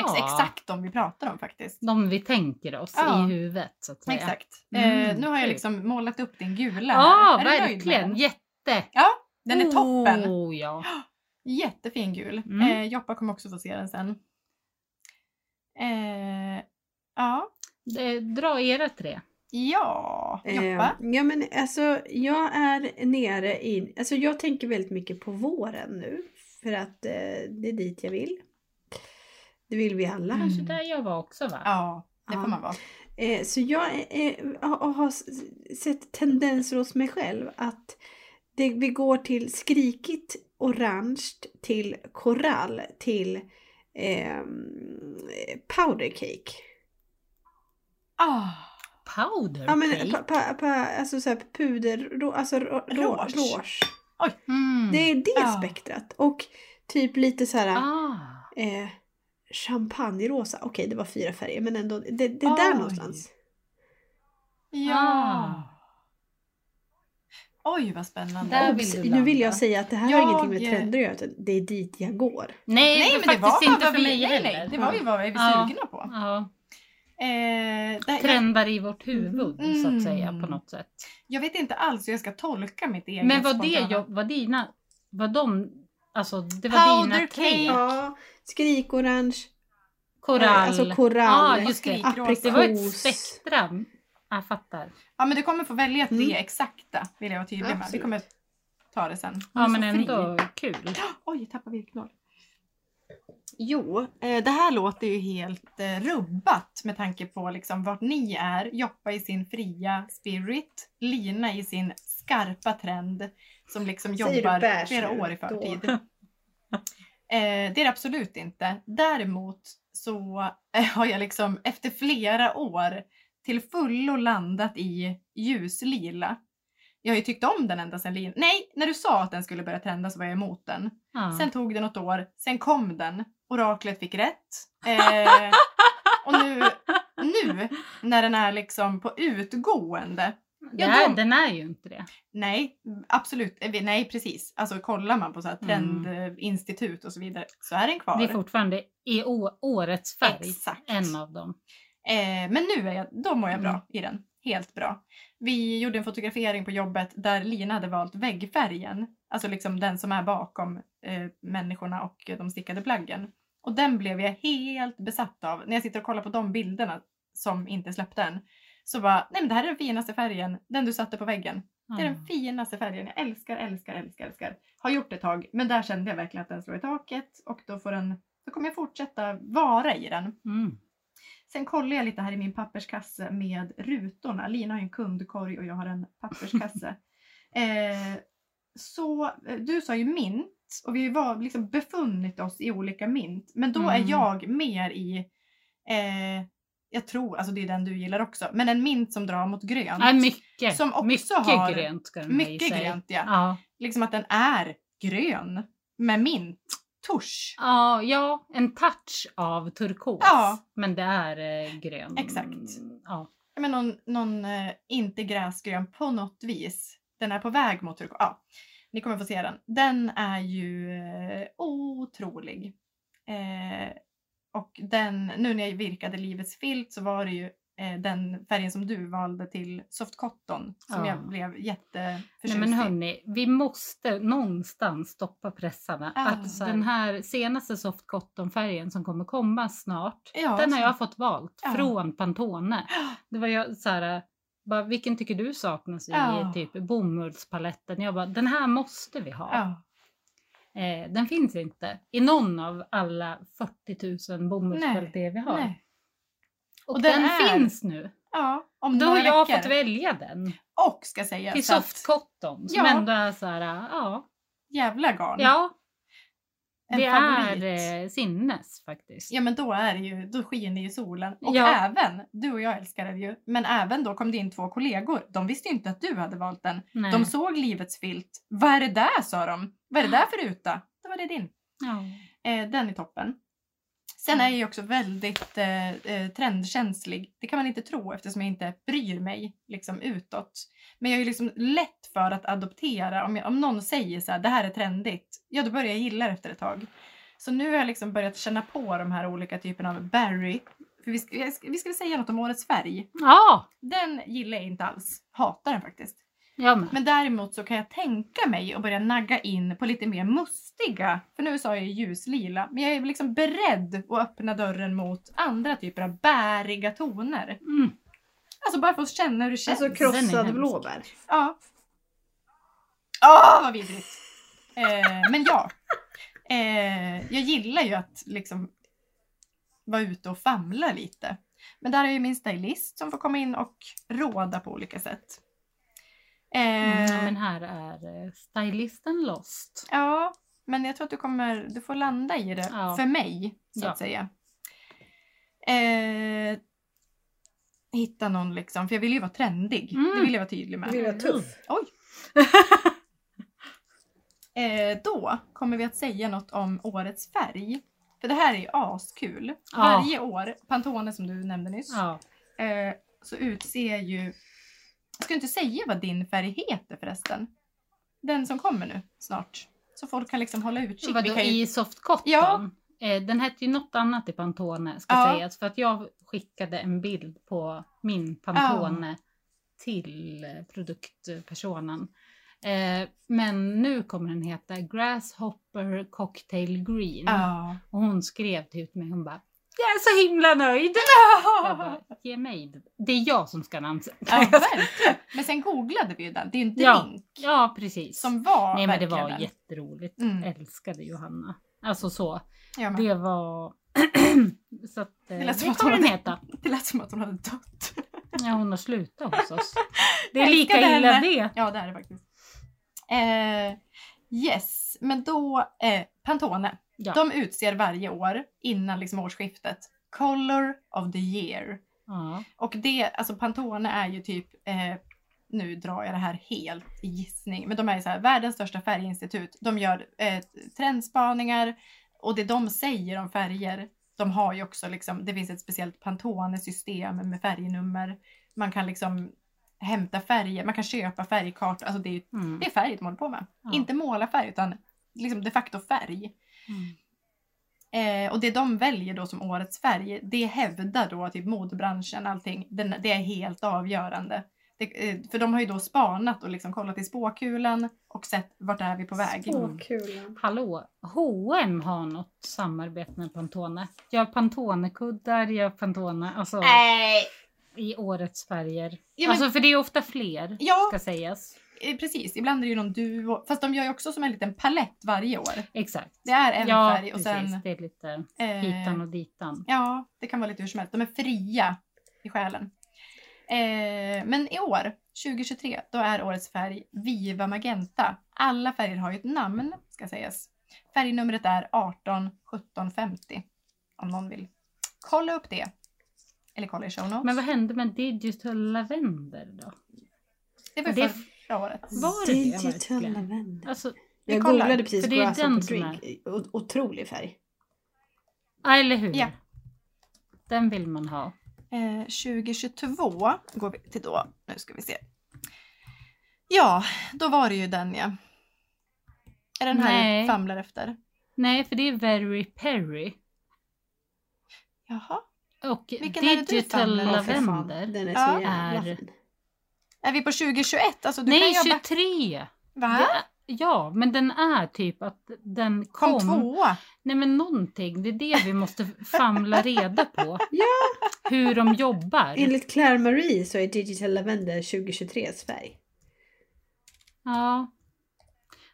Ex- Ja, exakt de vi pratar om faktiskt. De vi tänker oss Ja. i huvudet så att säga. Exakt. Mm, eh, nu har jag liksom målat upp din gula Ja, med verkligen. Jätte! Ja, den är toppen. Oh, ja. Jättefin gul. Mm. Eh, Joppa kommer också få se den sen. Eh, ja. Det- Dra era tre. Ja, Eh, Joppa. ja men alltså jag är nere i, alltså jag tänker väldigt mycket på våren nu. För att eh, det är dit jag vill. Det vill vi alla. Mm. Kanske där jag var också va? Ja, det Ja. får man vara. Eh, så jag är, är, har, sett tendenser hos mig själv att det, vi går till skrikigt orange till korall till ehm, powder cake. Ah, Powder Ja men cake? pa, pa, pa, alltså så här puder, ro, alltså ro, ro, Rouge. rouge. Mm. Det är det Ja. spektrat. Och typ lite så här Ah. eh, champagnerosa. Okej det var fyra färger men ändå det, det är Oj. där någonstans. ja. Ah. Oj, vad spännande. Vill nu vill jag säga att det här har Jag- ingenting med trender att göra utan det är dit jag går. Nej, Nej, men det var faktiskt inte för vi, mig nej, heller. nej, det var ju vad vi Ja. sugna på. Ja, Eh, där, jag, trendar i vårt huvud så Mm. att säga på något sätt. jag vet inte alls hur jag ska tolka mitt eget Men var det spontana. jag, var dina, var de, alltså det var Powder dina tre? cake. Ja, skrikorange. Korall. Alltså korall. Ja, just det. Skrikrosa. Det var ett aprikos. spektrum. Jag fattar. Ja, men du kommer få välja tre Mm. exakta, vill jag vara tydlig med. Vi kommer ta det sen. Ja, Du men är så fri. ändå kul. Oj, jag tappade virknoll. Jo, eh, det här låter ju helt eh, rubbat med tanke på liksom vart ni är. Joppa i sin fria spirit, Lina i sin skarpa trend som liksom Säger jobbar flera år i Då. förtid. Eh, det är det absolut inte. Däremot så eh, har jag liksom efter flera år till fullo landat i ljuslila. Jag har ju tyckt om den ända sedan Lina... Nej, när du sa att den skulle börja trenda så var jag emot den. Ja. Sen tog det något år, sen kom den. Oraklet fick rätt. Eh, och nu, nu när den är liksom på utgående. Ja, är, de- Den är ju inte det. Nej, absolut. eh, Nej, precis. Alltså kollar man på så här Mm. trendinstitut och så vidare så är den kvar. Det är fortfarande i årets färg. Exakt. En av dem. Eh, men nu är jag, då mår jag bra Mm. i den. Helt bra. Vi gjorde en fotografering på jobbet där Lina hade valt väggfärgen. Alltså liksom den som är bakom eh, människorna och de stickade plaggen. Och den blev jag helt besatt av. När jag sitter och kollar på de bilderna som inte släppte än. Så bara, nej men det här är den finaste färgen. Den du satte på väggen. Det är den finaste färgen. Jag älskar, älskar, älskar, älskar. Har gjort det ett tag. Men där kände jag verkligen att den slår i taket. Och då, får den, då kommer jag fortsätta vara i den. Mm. Sen kollar jag lite här i min papperskasse med rutorna. Lina har en kundkorg och jag har en papperskasse. eh, så eh, du sa ju mint och vi var liksom befunnit oss i olika mint. Men då Mm. är jag mer i, eh, jag tror, alltså det är den du gillar också, men en mint som drar mot grönt. Ja, mycket. Som också mycket har- grönt ska den i Mycket sig. grönt ja. Ja. Liksom att den är grön med mint. Tusch. Ja, ja, en touch av turkos. Ja. Men det är eh, grön. Exakt. Ja, men någon, någon eh, inte gräsgrön på något vis. Den är på väg mot turkos. Ja, ni kommer få se den. Den är ju eh, otrolig. Eh, och den, nu när jag virkade Livets filt så var det ju eh, den färgen som du valde till soft cotton som Ja. jag blev jätteförtjust Nej men i. hörni, vi måste någonstans stoppa pressarna. Ja, att så är den här senaste soft cotton-färgen som kommer komma snart, Ja, den har så- jag fått valt från Pantone. Det var jag så här, bara, vilken tycker du saknas i Ja. typ bomullspaletten? Jag bara, den här måste vi ha. Ja. Eh, den finns inte i någon av alla 40 000 bomullskvaliteter vi har. Nej. Och, Och den, den är- finns nu. ja, om Då har jag veckor. fått välja den. Och ska säga Till soft cotton som Ja. ändå är så här, ja. jävla garn. Ja, det favorit. är eh, sinnes faktiskt. Ja men då är ju, då skiner ju solen. Och Ja. även, du och jag älskar det ju, men även då kom det in två kollegor. De visste ju inte att du hade valt den. Nej. De såg livets filt. Vad är det där sa de? Vad är det där för ruta? Då var det din. ja. Eh, den är toppen. Sen är jag ju också väldigt eh, eh, trendkänslig. Det kan man inte tro eftersom jag inte bryr mig liksom utåt. Men jag är liksom lätt för att adoptera. Om, jag, om någon säger så här, det här är trendigt, ja då börjar jag gilla det efter ett tag. Så nu har jag liksom börjat känna på de här olika typerna av berry. För vi ska- vi ska väl säga något om årets färg. ja, Den gillar jag inte alls. Hatar den faktiskt. Men däremot så kan jag tänka mig att börja nagga in på lite mer mustiga, för nu sa jag ju ljuslila, men jag är liksom beredd att öppna dörren mot andra typer av bäriga toner. Mm. Alltså bara för att känna hur det känns. Alltså Den är krossad blåbär. Ja. Åh, vad vidrigt! Eh, men ja. Eh, jag gillar ju att liksom vara ute och famla lite. Men där är ju min stylist som får komma in och råda på olika sätt. Eh, Mm, men här är eh, stylisten lost. Ja, men jag tror att du kommer, du får landa i det Ja. för mig, så Ja. att säga. Eh, hitta någon liksom, för jag vill ju vara trendig. Mm. Det vill jag vara tydlig med. Du vill vara tuff. Oj! Eh, då kommer vi att säga något om årets färg. För det här är ju askul. Ja. Varje år, Pantone som du nämnde nyss, Ja. eh, så utser ju... Ska inte säga vad din färg heter förresten. Den som kommer nu snart. Så folk kan liksom hålla utkik. Vadå, ju... i soft cotton? Ja. Eh, den hette ju något annat i Pantone ska Ja. sägas. För att jag skickade en bild på min Pantone till eh, produktpersonen. Eh, men nu kommer den heta Grasshopper Cocktail Green. Ja. Och hon skrev till mig, hon bara Jag är så himla nöjd! Jag bara, ge mig det. Är jag som ska namnsätta. ja, verkligen. Men sen googlade vi ju den. Det är en Ja. drink Ja, precis. som var Nej men det verkligen var den. jätteroligt. Mm. Älskade Johanna. Alltså så. Det var... så att, eh, Det det, lät som att hon hade- heta. Det lät som att hon hade dött. Ja, hon har slutat hos oss. Det är Jag lika illa henne. det. Ja, det är det faktiskt. Eh, yes, men då eh, Pantone. Ja. De utser varje år innan liksom årsskiftet Color of the year. Ja. Och det, alltså Pantone är ju typ, eh, nu drar jag det här helt i gissning, men de är ju så här, världens största färginstitut. De gör eh, trendspaningar och det de säger om färger, de har ju också liksom, det finns ett speciellt Pantone-system med färgnummer. Man kan liksom hämta färger, man kan köpa färgkartor, alltså det är, Mm. det är färg de håller på med. Ja. Inte måla färg utan liksom de facto färg. Mm. Eh, och det de väljer då som årets färg, det hävdar då typ modebranschen, allting, den, det är helt avgörande. Det, eh, för de har ju då spanat och liksom kollat i spåkulan och sett vart är vi på väg. Åkulan. Hallå, H&M har något samarbete med Pantone. Gör Pantone-kuddar, gör Pantone, alltså Nej! i årets färger. Ja, men- Alltså för det är ofta fler, Ja, ska sägas. Eh, precis. Ibland är det ju någon duo. Fast de gör ju också som en liten palett varje år. Exakt. Det är en ja, färg och precis. sen... Det är lite Eh, hitan och ditan. Ja, det kan vara lite hur som helst. De är fria i själen. Eh, men i år, 2023, då är årets färg Viva Magenta. Alla färger har ju ett namn, ska sägas. Färgnumret är 18 17 50. Om någon vill kolla upp det. Eller kolla i show notes. Men vad hände med Digital Lavender då? det var det- förra året. Var det det Digital verkligen? lavendel. Alltså, Vi Jag kollar, googlade precis för det är den som drink. O- Otrolig färg. ja, eller hur? Ja. Den vill man ha. Eh, 2022 går vi till då. Nu ska vi se. Ja, då var det ju den ja. Är den här Nej. jag famlar efter? Nej, för det är Very Perry. Jaha. Och Vilken är det du Digital. Lavender. Den är Ja. så jävla Är-. Är vi på 2021? Alltså, du Nej, kan jobba... 23! Va? Det, ja, men den är typ att den Kom, kom... tvåa. Nej men någonting, det är det vi måste famla reda på. Ja. Hur de jobbar. Enligt Claire Marie så är Digital Lavender 2023s färg. Ja.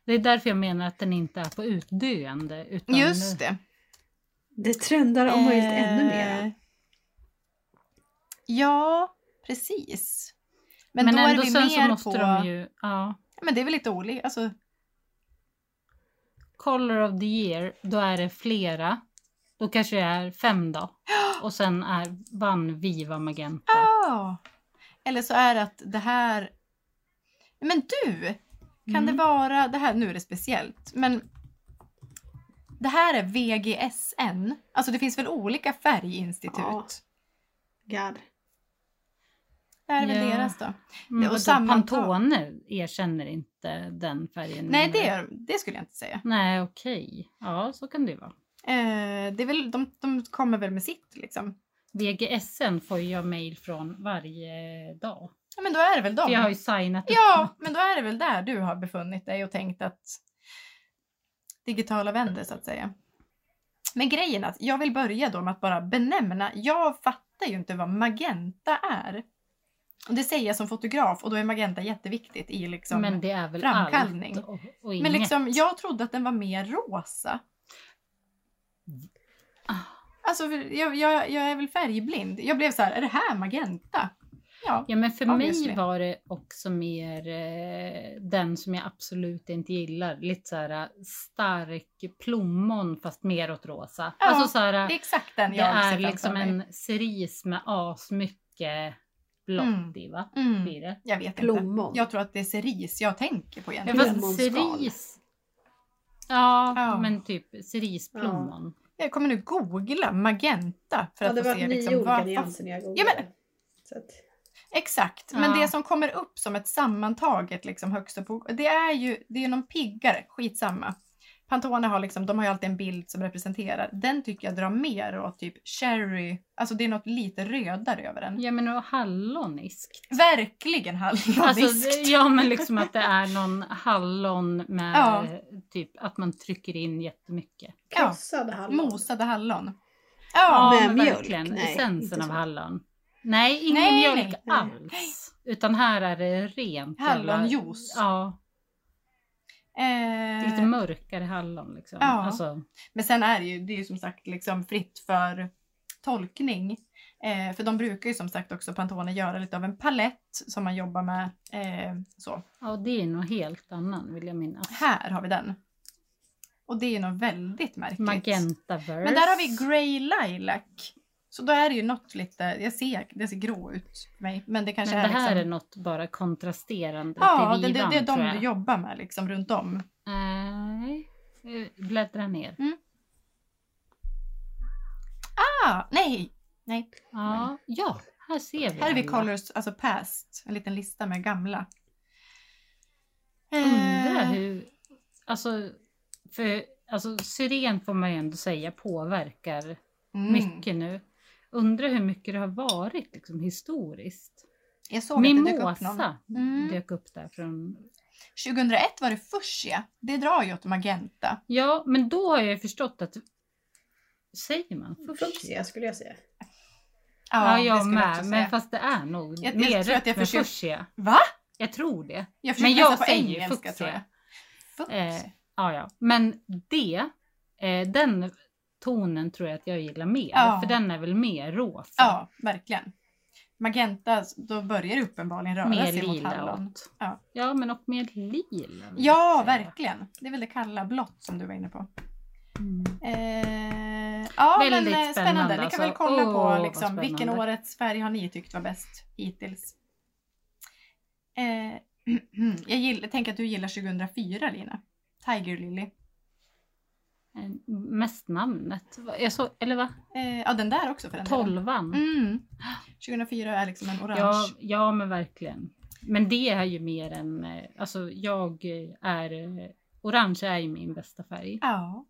Det är därför jag menar att den inte är på utdöende. Utan Just det. Det trendar om möjligt ännu Eh, mer. Ja, precis. Men, Men, då är vi sen mer så måste på... de ju... Ja. Men det är väl lite olika. Alltså, color of the year, då är det flera. Då kanske det är fem då. Och sen är, vann Viva Magenta. Ja. Eller så är det att det här... Men du! Kan Mm. det vara... Det här, nu är det speciellt. Men det här är VGSN. Alltså det finns väl olika färginstitut? Ja. God. Det är väl Ja. deras då? Mm, och sammantag- Pantone erkänner inte den färgen. Nej, det, är, det skulle jag inte säga. Nej, okej. Ja, så kan det vara. Eh, det är väl, de, de kommer väl med sitt liksom. VGSN får jag mail från varje dag. Ja, men då är det väl För de. jag har ju signat upp. Ja, men då är det väl där du har befunnit dig och tänkt att digitala vänder så att säga. Men grejen är att jag vill börja då med att bara benämna. Jag fattar ju inte vad magenta är. Och det säger jag som fotograf och då är magenta jätteviktigt i liksom... Men det är väl framkallning. allt och, och men liksom, jag trodde att den var mer rosa. Ah. Alltså, jag, jag, jag är väl färgblind. Jag blev så här, är det här magenta? Ja. Ja men för Obviously. mig var det också mer eh, den som jag absolut inte gillar. Lite så här eh, stark plommon fast mer åt rosa. Ja, alltså så här, Det är exakt den det jag ser är liksom en cerise med asmycket blått Mm. i va? Mm. Blir det? Jag vet inte. Plommon. Jag tror att det är cerise jag tänker på Ja, egentligen. fast Plommonskal. cerise. Ja, Ja. men typ cerisplommon. Jag kommer nu googla magenta för Ja, att det få var se nio liksom, olika vad, vad, nyanser när jag Ja, googlade. men- Så att, Exakt, men Ja. det som kommer upp som ett sammantaget liksom högst upp, på- det är ju det är någon piggare, skitsamma. Pantone har liksom, de har ju alltid en bild som representerar. Den tycker jag drar mer åt typ cherry, alltså det är något lite rödare över den. Ja men och halloniskt. Verkligen halloniskt. Alltså, det- ja men liksom att det är någon hallon med Ja. typ att man trycker in jättemycket. Ja. krossade hallon. Mosade hallon. Ja, Ja, med men mjölk? verkligen. Nej, Essensen av hallon. Nej, ingen Nej, mjölk nej. alls. Utan här är det rent. Hallonjuice. Ja, eh, lite mörkare hallon liksom. Ja. Alltså, Men sen är det ju, det är ju som sagt liksom fritt för tolkning. Eh, för de brukar ju som sagt också Pantone göra lite av en palett som man jobbar med. Eh, så. ja, det är nog helt annan vill jag minnas. Här har vi den. Och det är nog väldigt märkligt. Magentaverse. Men där har vi Grey Lilac. Så då är det ju något lite, jag ser, det ser grå ut för mig. Men det kanske Men det är här liksom, är något bara kontrasterande Ja, till det, det, det är de du jobbar med liksom runt om. Nej, eh, bläddra ner. Ah, nej! Nej, Ja, ja, här ser vi här är vi. Colors, alltså past. En liten lista med gamla. Undrar Eh, hur, alltså, för alltså syren får man ju ändå säga påverkar mm. mycket nu. Undrar hur mycket det har varit liksom historiskt. Jag såg att det dök upp någon. Mimosa Mm. dök upp där från... 2001 var det fuchsia. Det drar ju åt magenta. Ja, men då har jag ju förstått att... Säger man fuchsia? Fuchsia skulle jag säga. Ja, det jag med. också men säga. fast det är nog Jag- jag mer tror rätt att jag med försöker- fuchsia. Va? Jag tror det. Jag Men jag på säger engelska fuchsia. tror jag. Eh, ja, ja. Men det, eh, den tonen tror jag att jag gillar mer. Ja. För den är väl mer rosa. Ja, verkligen. Magenta, då börjar det uppenbarligen röra mer sig mot hallon. åt. Ja. ja, men och mer lila. Ja, verkligen. Det är väl det kalla blått som du var inne på. Mm. Eh, ja, Väldigt men eh, spännande. spännande, Ni kan alltså. väl kolla Åh, på liksom, vilken årets färg har ni tyckt var bäst hittills? Eh, jag, gill, jag tänker att du gillar 2004, Lina. Tiger Lily. Eh, Mest namnet. Jag så, eller va? Eh, ja, den där också för den. Tolvan. Mm. 2004 är liksom en orange. Ja, ja, men verkligen. Men det är ju mer än... eh, Alltså jag är... eh, Orange är ju min bästa färg. ja,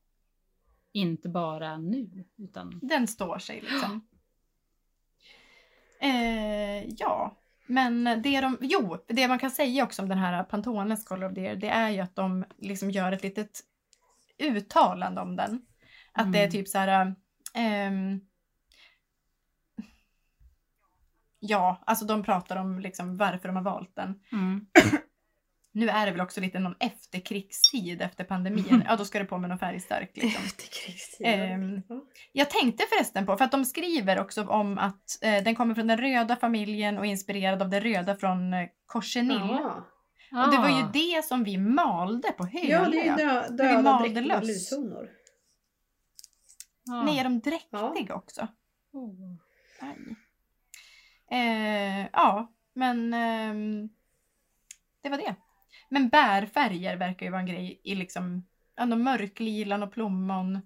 Inte bara nu, utan... den står sig liksom. Eh, ja, men det de, jo, det man kan säga också om den här Pantones Color of Year, det är ju att de liksom gör ett litet uttalande om den. Att det är Mm. typ så här... ehm, ja, alltså de pratar om liksom varför de har valt den. Mm. Nu är det väl också lite någon efterkrigstid efter pandemin. Ja, då ska det på med någon färgstark liksom. Efterkrigstiden. Ehm, Ja. Jag tänkte förresten på, för att de skriver också om att eh, den kommer från den röda familjen och är inspirerad av det röda från eh, Cochineal. Ja. Och det var ju Ah. det som vi malde på Hölö. Ja, det är ju dö, vi döda malde dräktiga löss. lushonor. Ja. Nej, är de dräktiga också? Oh. Aj. Eh, ja, men ehm, det var det. Men bärfärger verkar ju vara en grej i liksom ja, mörklilan och plommon.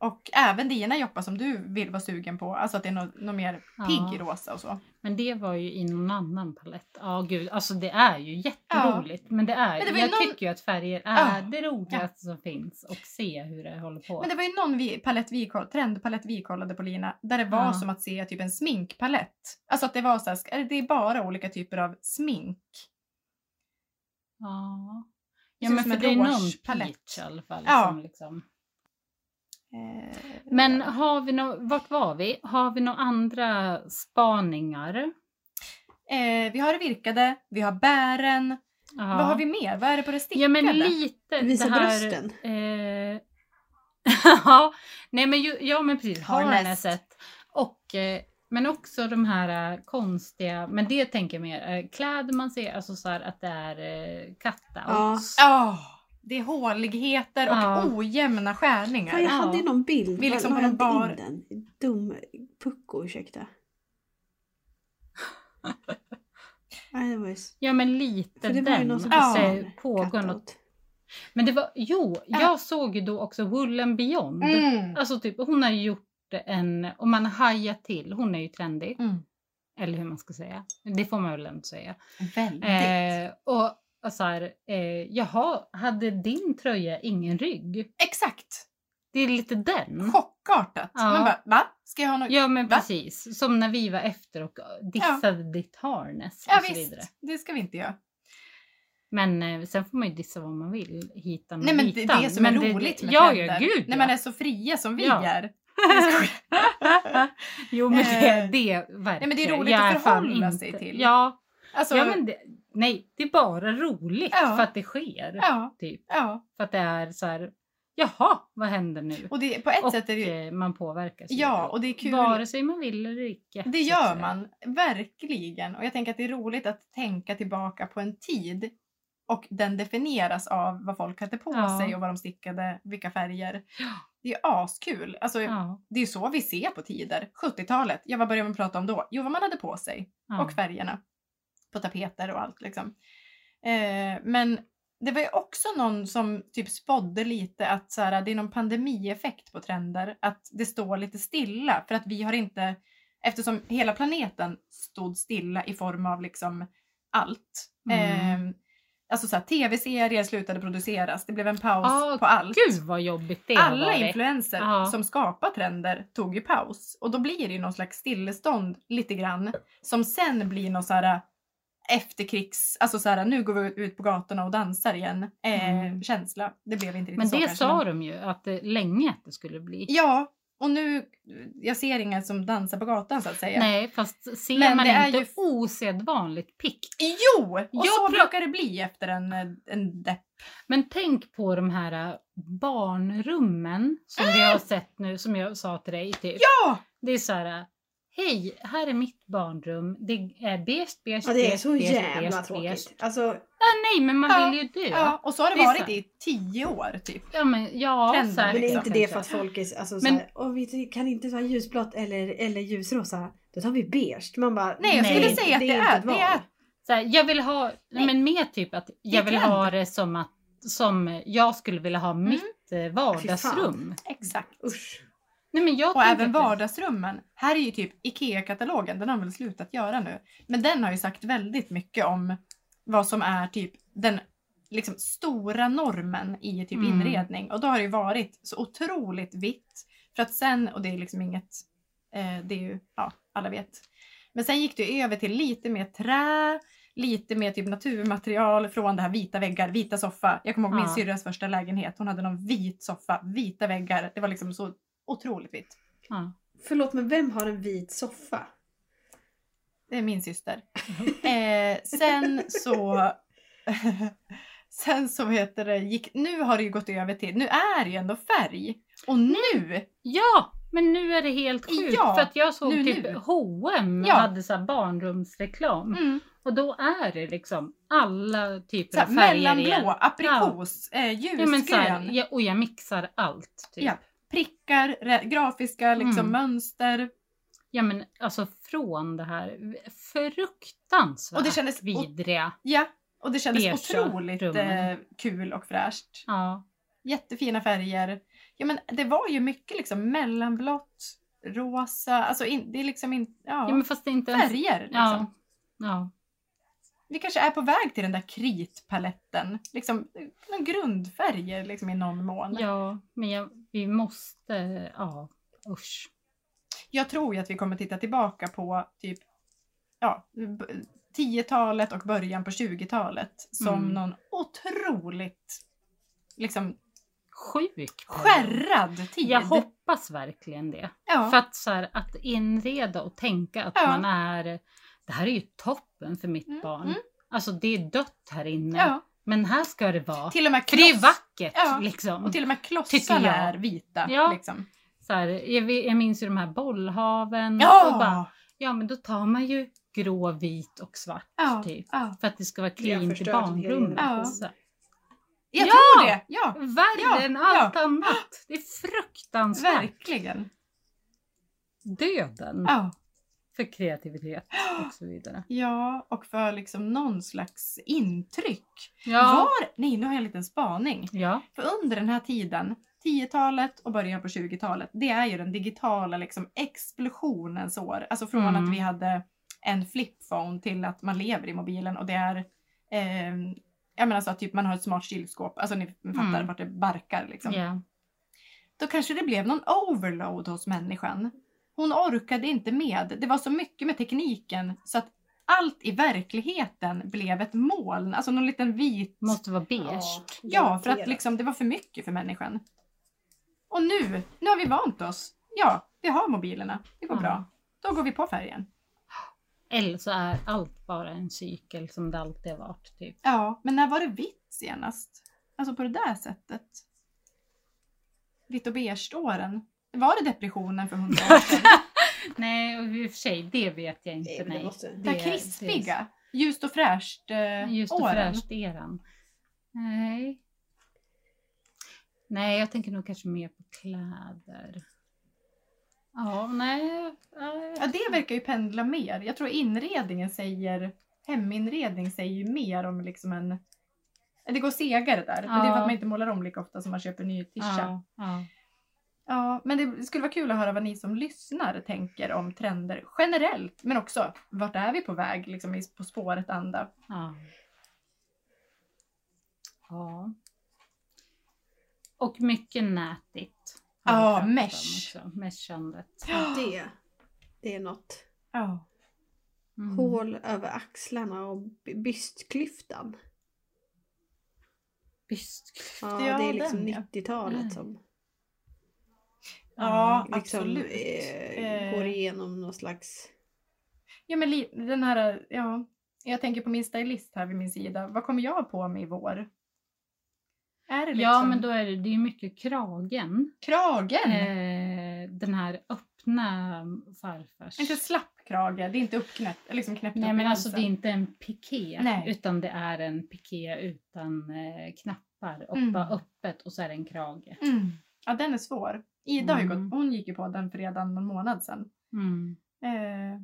Ja. Och även dina Joppa som du vill vara sugen på. Alltså att det är något, något mer Ja. pigg rosa och så. Men det var ju i någon annan palett. Ja gud, alltså det är ju jätteroligt. Men det är, Men det jag någon- tycker ju att färger är Ja. det roligaste som finns. Och se hur det håller på. Men det var ju någon vi, palett vi, trendpalett vi kollade på Lina. Där det var Ja. som att se typ en sminkpalett. Alltså att det var så här, det är bara olika typer av smink. Ja. Ja men för det är någon peach i alla fall. Ja. Som liksom. Eh, Men har vi nå vart var vi? Har vi några andra spaningar? eh, vi har det virkade, vi har bären. Ja. Vad har vi mer? Vad är det på det stickade? Ja men lite Visa det här... brösten. Eh, ja, nej men, ju, ja men precis. Harness. Harnesset. Och, eh, men också de här eh, konstiga, men det tänker jag mer, eh, kläder man ser, alltså så här att det är eh, cutouts. Ja, det är håligheter och Ja. ojämna skärningar. Fan, jag Ja. hade ju någon bild. Vi liksom på någon bar- in den? Dum pucko, ursäkta. Ja men lite För det var ju den. någon som Ja. pågår något. Men det var, jo, Ja. jag såg ju då också Wool and Beyond. Mm. Alltså typ, hon har gjort en, och man hajar till, hon är ju trendig. Mm. Eller hur man ska säga. Det får man väl ändå säga. Väldigt. Eh, och, och så här, eh, jaha, hade din tröja ingen rygg? Exakt. Det är lite den. Chockartat. Ja. Man bara, va? Ska jag ha något? Ja men Va? precis, som när vi var efter och dissade ditt harness och Ja, så visst, vidare. det ska vi inte göra. Men eh, sen får man ju dissa vad man vill, hitan och Nej men det är det som Men är roligt med Ja, trender. ja, gud När ja. man är så fria som vi Ja. är. jo men det, Eh, det verkligen. nej, men det är roligt Jag att förhålla sig till. Ja, Alltså, ja men det, nej, det är bara roligt Ja. för att det sker. ja, Typ. ja. För att det är så här, jaha, vad händer nu? Och det, på ett och sätt är det eh, man påverkas. Ja, och det är kul. Vare sig man vill eller icke. Det gör man, verkligen. Och jag tänker att det är roligt att tänka tillbaka på en tid och den definieras av vad folk hade på Ja. sig och vad de stickade, vilka färger. Det är askul. Alltså, Ja, Det är så vi ser på tider. 70-talet, ja vad började man prata om då? Jo, vad man hade på sig ja. och färgerna på tapeter och allt liksom. Eh, men det var ju också någon som typ spådde lite att så här, det är någon pandemieffekt på trender. Att det står lite stilla för att vi har inte, eftersom hela planeten stod stilla i form av liksom allt. Mm. Eh, alltså så här, tv-serier slutade produceras, det blev en paus Ah, på allt. Gud vad jobbigt det Alla influenser Ja. som skapar trender tog ju paus. Och då blir det ju någon slags stillestånd lite grann. Som sen blir någon så här efterkrigs... Alltså så här, nu går vi ut på gatorna och dansar igen. Eh, Mm. Känsla. Det blev inte riktigt Men så det kanske, sa men- de ju att det, länge att det skulle bli. Ja, och nu... Jag ser inga som dansar på gatan så att säga. Nej, fast ser Men man det är inte ju- osedvanligt pick. Jo! Och Jag så brukar det bli efter en, en depp. Men tänk på de här äh, barnrummen som vi har sett nu, som jag sa till dig. Typ. Ja! Det är så här, hej, här är mitt barnrum. Det är beige, beige, Ja, det är så beige, jävla beige. tråkigt. Alltså, Ah, nej, men man Ja, vill ju dö. Ja, och så har det, Det varit så. i tio år typ. Ja, men, ja Trenden, säkert. men är liksom, inte det för att folk är alltså, Men- Åh, vi kan inte ta ljusblått eller, eller ljusrosa. Då tar vi beige. Man bara, Nej, jag skulle Nej, säga att det, är, det är Så här, jag vill ha, Nej. men mer typ att jag vill ha det som att som jag skulle vilja ha mitt eh, vardagsrum. exakt. Usch. Nej, Och även att det- vardagsrummen. Här är ju typ IKEA-katalogen, den har väl slutat göra nu. Men den har ju sagt väldigt mycket om vad som är typ den liksom stora normen i typ Mm. inredning. Och då har det ju varit så otroligt vitt. För att sen, och det är liksom inget, eh, det är ju, ja, alla vet. Men sen gick det över till lite mer trä, lite mer typ naturmaterial från det här vita väggar, vita soffa. Jag kommer ihåg min Ja. syrras första lägenhet. Hon hade någon vit soffa, vita väggar. Det var liksom så otroligt vitt. Ja. Förlåt men vem har en vit soffa? Det är min syster. Eh, sen så... sen så heter det, gick, nu har det ju gått över till, nu är det ju ändå färg. Och nu, ja, Men nu är det helt sjukt Ja, för att jag såg nu, typ nu. H&M Ja. hade så barnrumsreklam Mm. och då är det liksom alla typer Så av här, färger mellanblå, igen. aprikos, eh, ljusgrön. Ja, men så här, ja, och jag mixar allt. Typ. Ja. Prickar, grafiska liksom, Mm. mönster. Ja men alltså från det här fruktansvärt Och det kändes- vidriga. Ja, och det kändes otroligt rummen. eh, kul och fräscht. Ja. Jättefina färger. Ja men det var ju mycket liksom mellanblått, rosa, alltså in, det är liksom inte, ja, ja men fast det inte färger liksom. Ja. ja. Vi kanske är på väg till den där kritpaletten. Liksom, någon grundfärger liksom i någon mån. Ja, men jag, vi måste... Ja, usch. Jag tror ju att vi kommer titta tillbaka på typ ja, b- 10-talet och början på 20-talet som Mm. någon otroligt liksom Sjuk. skärrad tid. Jag hoppas verkligen det. ja. För att, så här, att inreda och tänka att Ja. man är... Det här är ju toppen för mitt Mm, barn. mm. Alltså det är dött här inne. ja. Men här ska det vara. Till och med För det är vackert Ja, liksom. Och till och med klossarna är vita. Ja. Liksom. Så här, jag, jag minns ju de här bollhaven. Och Ja! bara, ja men då tar man ju grå, vit och svart Ja, typ. ja. För att det ska vara cleant i barnrummet. generation. Så. Jag Ja! tror det! Ja, Värre Ja, än ja. allt annat. Det är fruktansvärt. verkligen. Döden Ja. För kreativitet och så vidare. ja, och för liksom någon slags intryck. Ja. Var, nej, nu har jag en liten spaning. Ja. För under den här tiden, 10-talet och början på 20-talet, det är ju den digitala liksom explosionens år. Alltså från Mm. att vi hade en flipphone till att man lever i mobilen och det är eh, jag menar alltså att typ man har ett smart kylskåp, alltså ni fattar Mm. vart det barkar liksom. ja. Då kanske det blev någon overload hos människan. Hon orkade inte med. Det var så mycket med tekniken så att allt i verkligheten blev ett moln. Alltså någon liten vit Måste vara beige. Ja, för att liksom, det var för mycket för människan. Och nu, nu har vi vant oss. Ja, vi har mobilerna. Det går Ja. bra. Då går vi på färgen. Eller så är allt bara en cykel som det alltid har varit. Typ. Ja, men när var det vitt senast? Alltså på det där sättet. Vitt och beige-åren. Var det depressionen för hundra år sedan? Nej, och i och för sig, det vet jag inte. Nej, det Nej, måste- Det här krispiga, ljust och fräscht eh, Just och åren. fräscht eran. Nej. Nej, jag tänker nog kanske mer på kläder. Ja, nej. ja, Ja, det verkar ju pendla mer. Jag tror inredningen säger, heminredning säger ju mer om liksom en... Det går segare där, men det är för att man inte målar om lika ofta som man köper ny tischa. ja, ja. Ja, men det skulle vara kul att höra vad ni som lyssnar tänker om trender generellt, men också vart är vi på väg liksom i På spåret anda? Ja. ja. Och mycket nätigt. Ja, mesh. Meshandet. Det, det är något. Ja. Mm. Hål över axlarna och by- bystklyftan. Bystklyft. Ja, Ja, det är liksom den, ja. 90-talet Mm. som Ja, liksom absolut. eh, Eh. går igenom någon slags... Ja, men den här, ja. Jag tänker på min stylist här vid min sida. Vad kommer jag på mig i vår? Är det liksom Ja, men då är det, det är mycket kragen. kragen? Eh, den här öppna farfars. Inte slapp krage, det är inte uppknäppt, liksom knäppt Nej upp men alltså det är inte en piké Nej. utan det är en piké utan eh, knappar och Mm. bara öppet och så är det en krage. Mm. Ja, den är svår. Ida har ju Mm. gått, hon gick ju på den för redan någon månad sedan. Mm. Eh,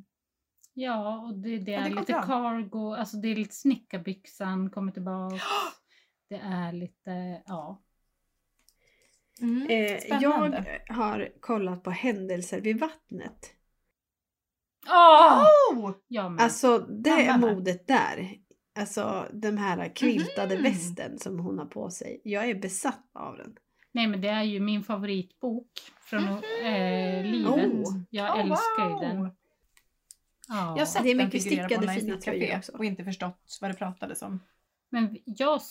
Ja och det, det Ja, är det lite bra. cargo, alltså det är lite snickarbyxan kommer tillbaka. Det är lite, ja. mm. Eh, jag har kollat på händelser vid vattnet. Åh! Oh! Ja, men, Alltså det är modet där. Alltså den här quiltade Mhm. västen som hon har på sig. Jag är besatt av den. Nej men det är ju min favoritbok från eh, livet. Oh. Jag Oh, älskar ju wow. den. Ja. Jag har sett Det är mycket stickade fina tröjor också. och inte förstått vad det pratades om. Men jag,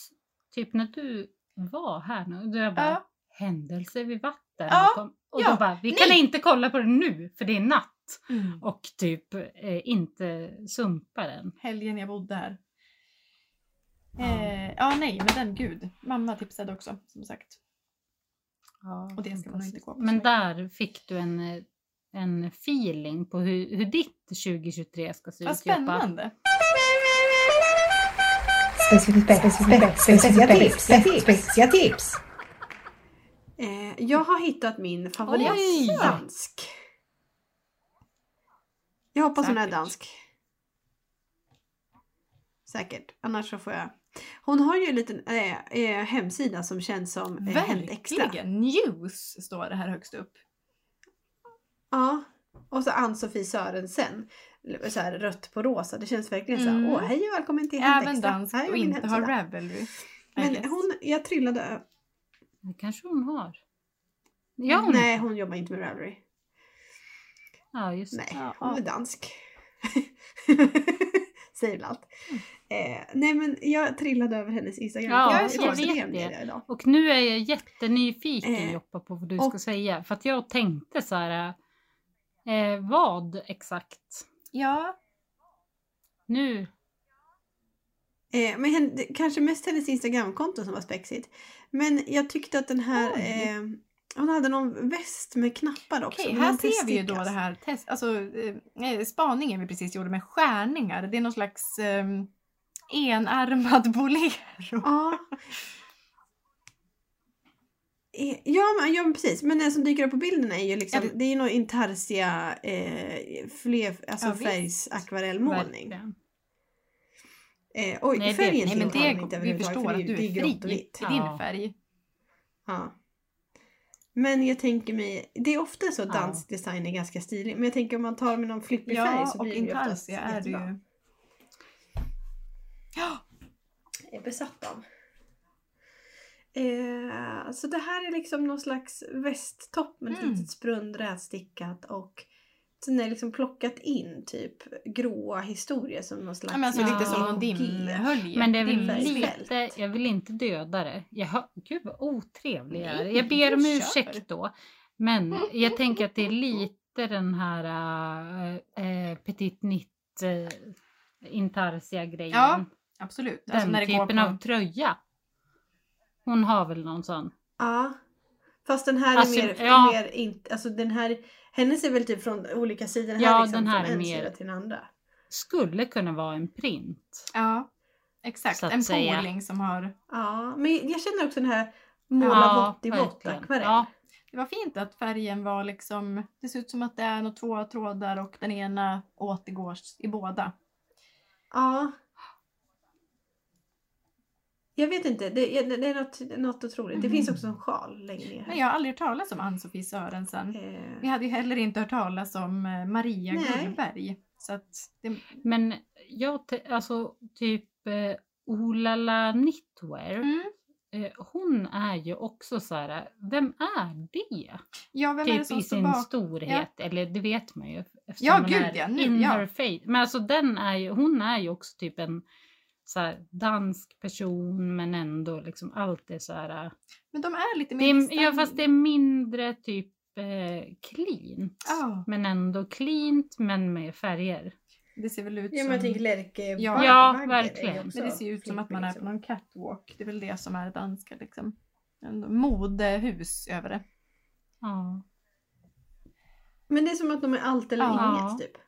typ när du var här nu, då jag bara, Ja. händelser vid vatten. Ja, och kom, och ja, då bara, vi kan nej. inte kolla på den nu för det är natt. Mm. Och typ eh, inte sumpa den. Helgen jag bodde här. Ja. Eh, ja, nej, men den gud. Mamma tipsade också, som sagt. Ja, Och det ska man inte gå på. Men där fick du en, en feeling på hur, hur ditt 2023 ska se Vad ut Joppa. spännande. Speciella tips. Eh, jag har hittat min Oj! favoritdansk. Jag hoppas hon är Säkert. dansk. Säkert, annars så får jag. Hon har ju en liten eh, eh, hemsida som känns som eh, Hänt Extra. Verkligen. News står det här högst upp. Ja. Och så Ann-Sofie Sörensen. Så här rött på rosa. Det känns verkligen så Mm. här, åh hej och välkommen till Hänt Även Extra. dansk Här är och inte har. Ravelry. Men guess. hon, jag trillade Det kanske hon har. Ja, hon, Nej, hon jobbar inte med Ravelry. ja just Nej, hon ja. är dansk. Säger väl allt. Eh, nej men jag trillade över hennes Instagram. Ja, jag, jag skrev vet det idag. Och nu är jag jättenyfiken Eh, Joppa på vad du och- ska säga. För att jag tänkte så här. Eh, vad exakt? Ja, Nu. Eh, men hen, det- kanske mest hennes Instagramkonto som var spexigt. Men jag tyckte att den här... Eh, hon hade någon väst med knappar också. okej. Här ser vi ju då det här test, alltså, eh, spaningen vi precis gjorde med skärningar. Det är någon slags eh, enarmad bolero. Ja. Eh, Ja men, ja precis, men den som dyker upp på bilden är ju liksom, Ja, det... det- är ju någon intarsia eh, fler, alltså Ja, visst. färgs akvarellmålning. verkligen. Eh, oj, Nej, det- färgen Nej men det, inte vi förstår för att det du det är fri i din färg. Ja. Men jag tänker mig, det är ofta så att Ja. dansdesign är ganska stilig. Men jag tänker om man tar med någon flippig färg Ja, så och blir det ju oftast intarsia är jättebra. ju. Ja, är besatt av. Eh, så det här är liksom någon slags västtopp med ett Mm. litet sprund rätstickat och sen är det liksom plockat in typ gråa historier som någon slags Ja, men alltså lite Ja. som någon dimhölje. Men det är väl lite, jag vill inte döda det. Jag hör, gud vad otrevlig jag är. Jag ber om ursäkt då. Men jag tänker att det är lite den här äh, petit nitt äh, intarsia grejen. Ja, Absolut. Den Alltså när det går typen på... av tröja. Hon har väl någon sån? Ja. Fast den här Alltså, är mer, ja. mer inte, alltså den här, hennes är väl typ från olika sidor. Den Ja, här liksom den här från är en mer- till den andra. Skulle kunna vara en print. Ja, exakt. En säga. som har... Ja, men jag känner också den här måla Ja, vått i vått akvarell. Ja. Det var fint att färgen var liksom... Det ser ut som att det är två trådar och den ena återgår i båda. Ja. Jag vet inte, det är, det är något, något otroligt. Det finns också en sjal längre ner. Men jag har aldrig hört talas om Ann-Sofie Sörensen. Eh, Vi hade ju heller inte hört talas om eh, Maria Nej. Gullberg. Så att det, Men jag, alltså typ eh, Olala Knitwear. mm. Eh, hon är ju också så här, vem är det? Ja, vem är det Typ som i sin bak? storhet, eller det vet man ju. Ja, gud, är ja, nu, in ja. her face. Men alltså den är ju, hon är ju också typ en så här, dansk person men ändå liksom allt är så här. Men de är lite Det mer... är, ja fast det är mindre typ eh, cleant. Ja, Men ändå cleant men med färger. det ser väl ut ja som... men jag tänker Lärke Ja. Ja, verkligen. Men det ser ju ut som att man är på någon catwalk. Det är väl det som är danska liksom. En modehus över det. Ja. Men det är som att de är allt eller Ja. inget typ.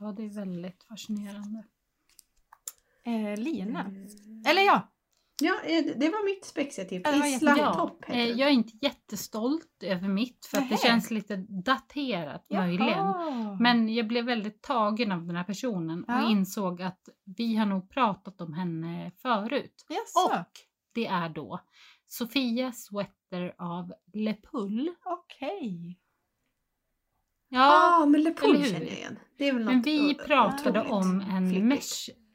ja, det är väldigt fascinerande. Eh, Lina. Mm. Eller ja, Ja, eh, det- var mitt spexiga tips. Ja, det var Islam jättebra. topp eh, heter det. jag är inte jättestolt över mitt för att det känns lite daterat möjligen. Jaha. Men jag blev väldigt tagen av den här personen Ja. och insåg att vi har nog pratat om henne förut. Jaså, Och det är då Sofia Sweater av Le Pull. okej. Ja, ah, men Le Pull känner jag igen. Men vi pratade om en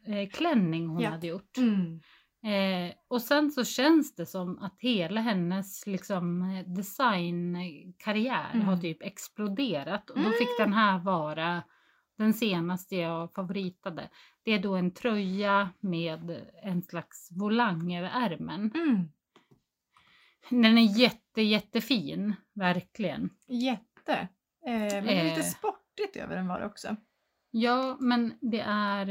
flippigt. mesh-klänning hon Ja. hade gjort. Mm. Eh, och sen så känns det som att hela hennes liksom, eh, designkarriär Mm. har typ exploderat. Och då fick den här vara den senaste jag favoritade. Det är då en tröja med en slags volang över ärmen. Mm. Den är jätte jättefin, verkligen. Jätte. Eh, men är lite Eh. sportigt över den var det också. Ja, men det är...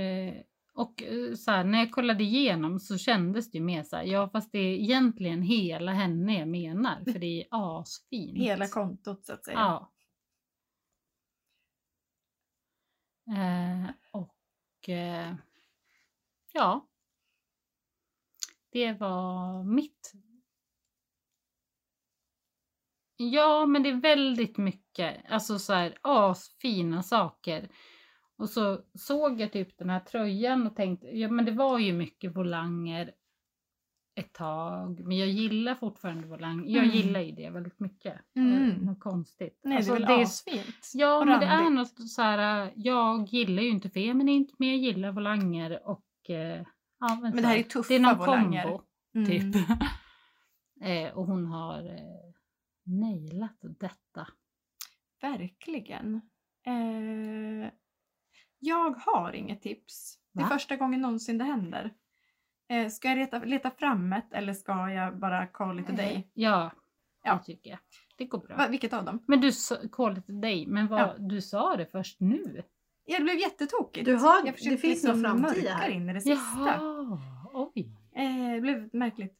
Och eh, så här, när jag kollade igenom så kändes det ju mer så här, ja fast det är egentligen hela henne jag menar för det är asfint. Hela kontot så att säga. Ja. Eh, och eh, ja. Det var mitt. Ja, men det är väldigt mycket, alltså så här asfina saker. Och så såg jag typ den här tröjan och tänkte, ja men det var ju mycket volanger ett tag. Men jag gillar fortfarande volanger. Jag Mm. gillar ju det väldigt mycket. Mm. Eh, Något konstigt. Nej, Alltså, det är väl är asfint. Ja, och men det är randigt. något så här, jag gillar ju inte feminint, men jag gillar volanger och eh, ja, men, Men det här är tuffa det är någon volanger. kombo Mm. typ. eh, och hon har eh, nailat detta. Verkligen. Eh, jag har inget tips. Det är Va? första gången någonsin det händer. Eh, ska jag leta, leta fram ett eller ska jag bara call it a day? Ja, Ja. det tycker jag. Det går bra. Va, vilket av dem? Men du call it a day, men vad, Ja. du sa det först nu? Ja, det blev jättetokigt. Du har- jag det finns liksom någon framtid här. in i det sista. Jaha, oj. Eh, det blev märkligt.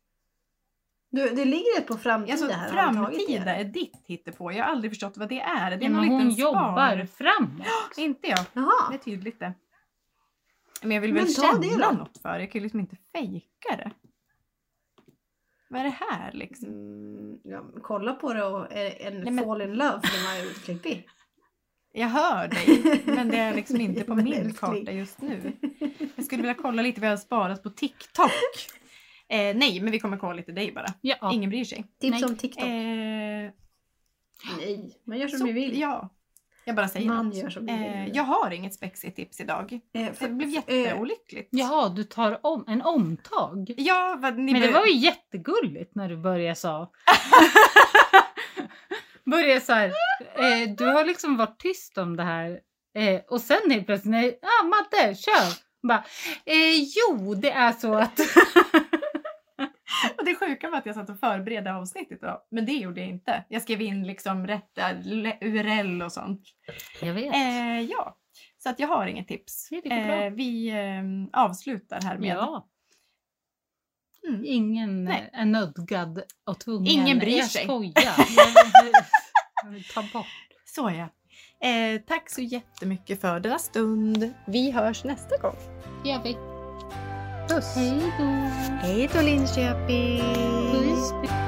Du, det ligger ett på framtida Alltså, här. framtida det? är ditt hittepå. Jag har aldrig förstått vad det är. Det är Ja, någon hon liten jobbar framåt. Inte jag. Det är Jaha. tydligt det. Men jag vill Men väl det känna då. något för det. Jag kan ju liksom inte fejka det. Vad är det här liksom? Mm, ja, kolla på det och är en Nej, men- fall in love för den var utklippig. Jag hör dig, men det är liksom inte på min karta just nu. Jag skulle vilja kolla lite vad jag har sparat på TikTok. Eh, nej, men vi kommer kolla lite dig bara. Ja. Ingen bryr sig. Tips Nej. om TikTok. Eh, Nej, man gör som så, vi vill. Ja, jag bara säger Man något. gör som vi Eh, vill. jag har inget spexigt tips idag. Eh, för- Det blev eh, jätteolyckligt. Jaha, du tar om, en omtag. Ja, vad ni Men det var ju jättegulligt när du började sa. började så här. Eh, du har liksom varit tyst om det här. Eh, och sen helt plötsligt, när, ah, Madde, kör! Bara, eh, jo, det är så att... Och det sjuka var att jag satt och förberedde avsnittet idag, men det gjorde jag inte. Jag skrev in liksom rätt äh, URL och sånt. Jag vet. Eh, ja, så att jag har inget tips. Det. Eh, vi eh, avslutar här med... ja, Mm. ingen Nej. är nödgad och tvungen. Ingen bryr jag sig. skojar. Jag vill Ta bort. Så ja. Eh, tack så jättemycket för denna stund. Vi hörs nästa gång. Gör vi. Puss! Hej då. Hej då Linköping! Puss.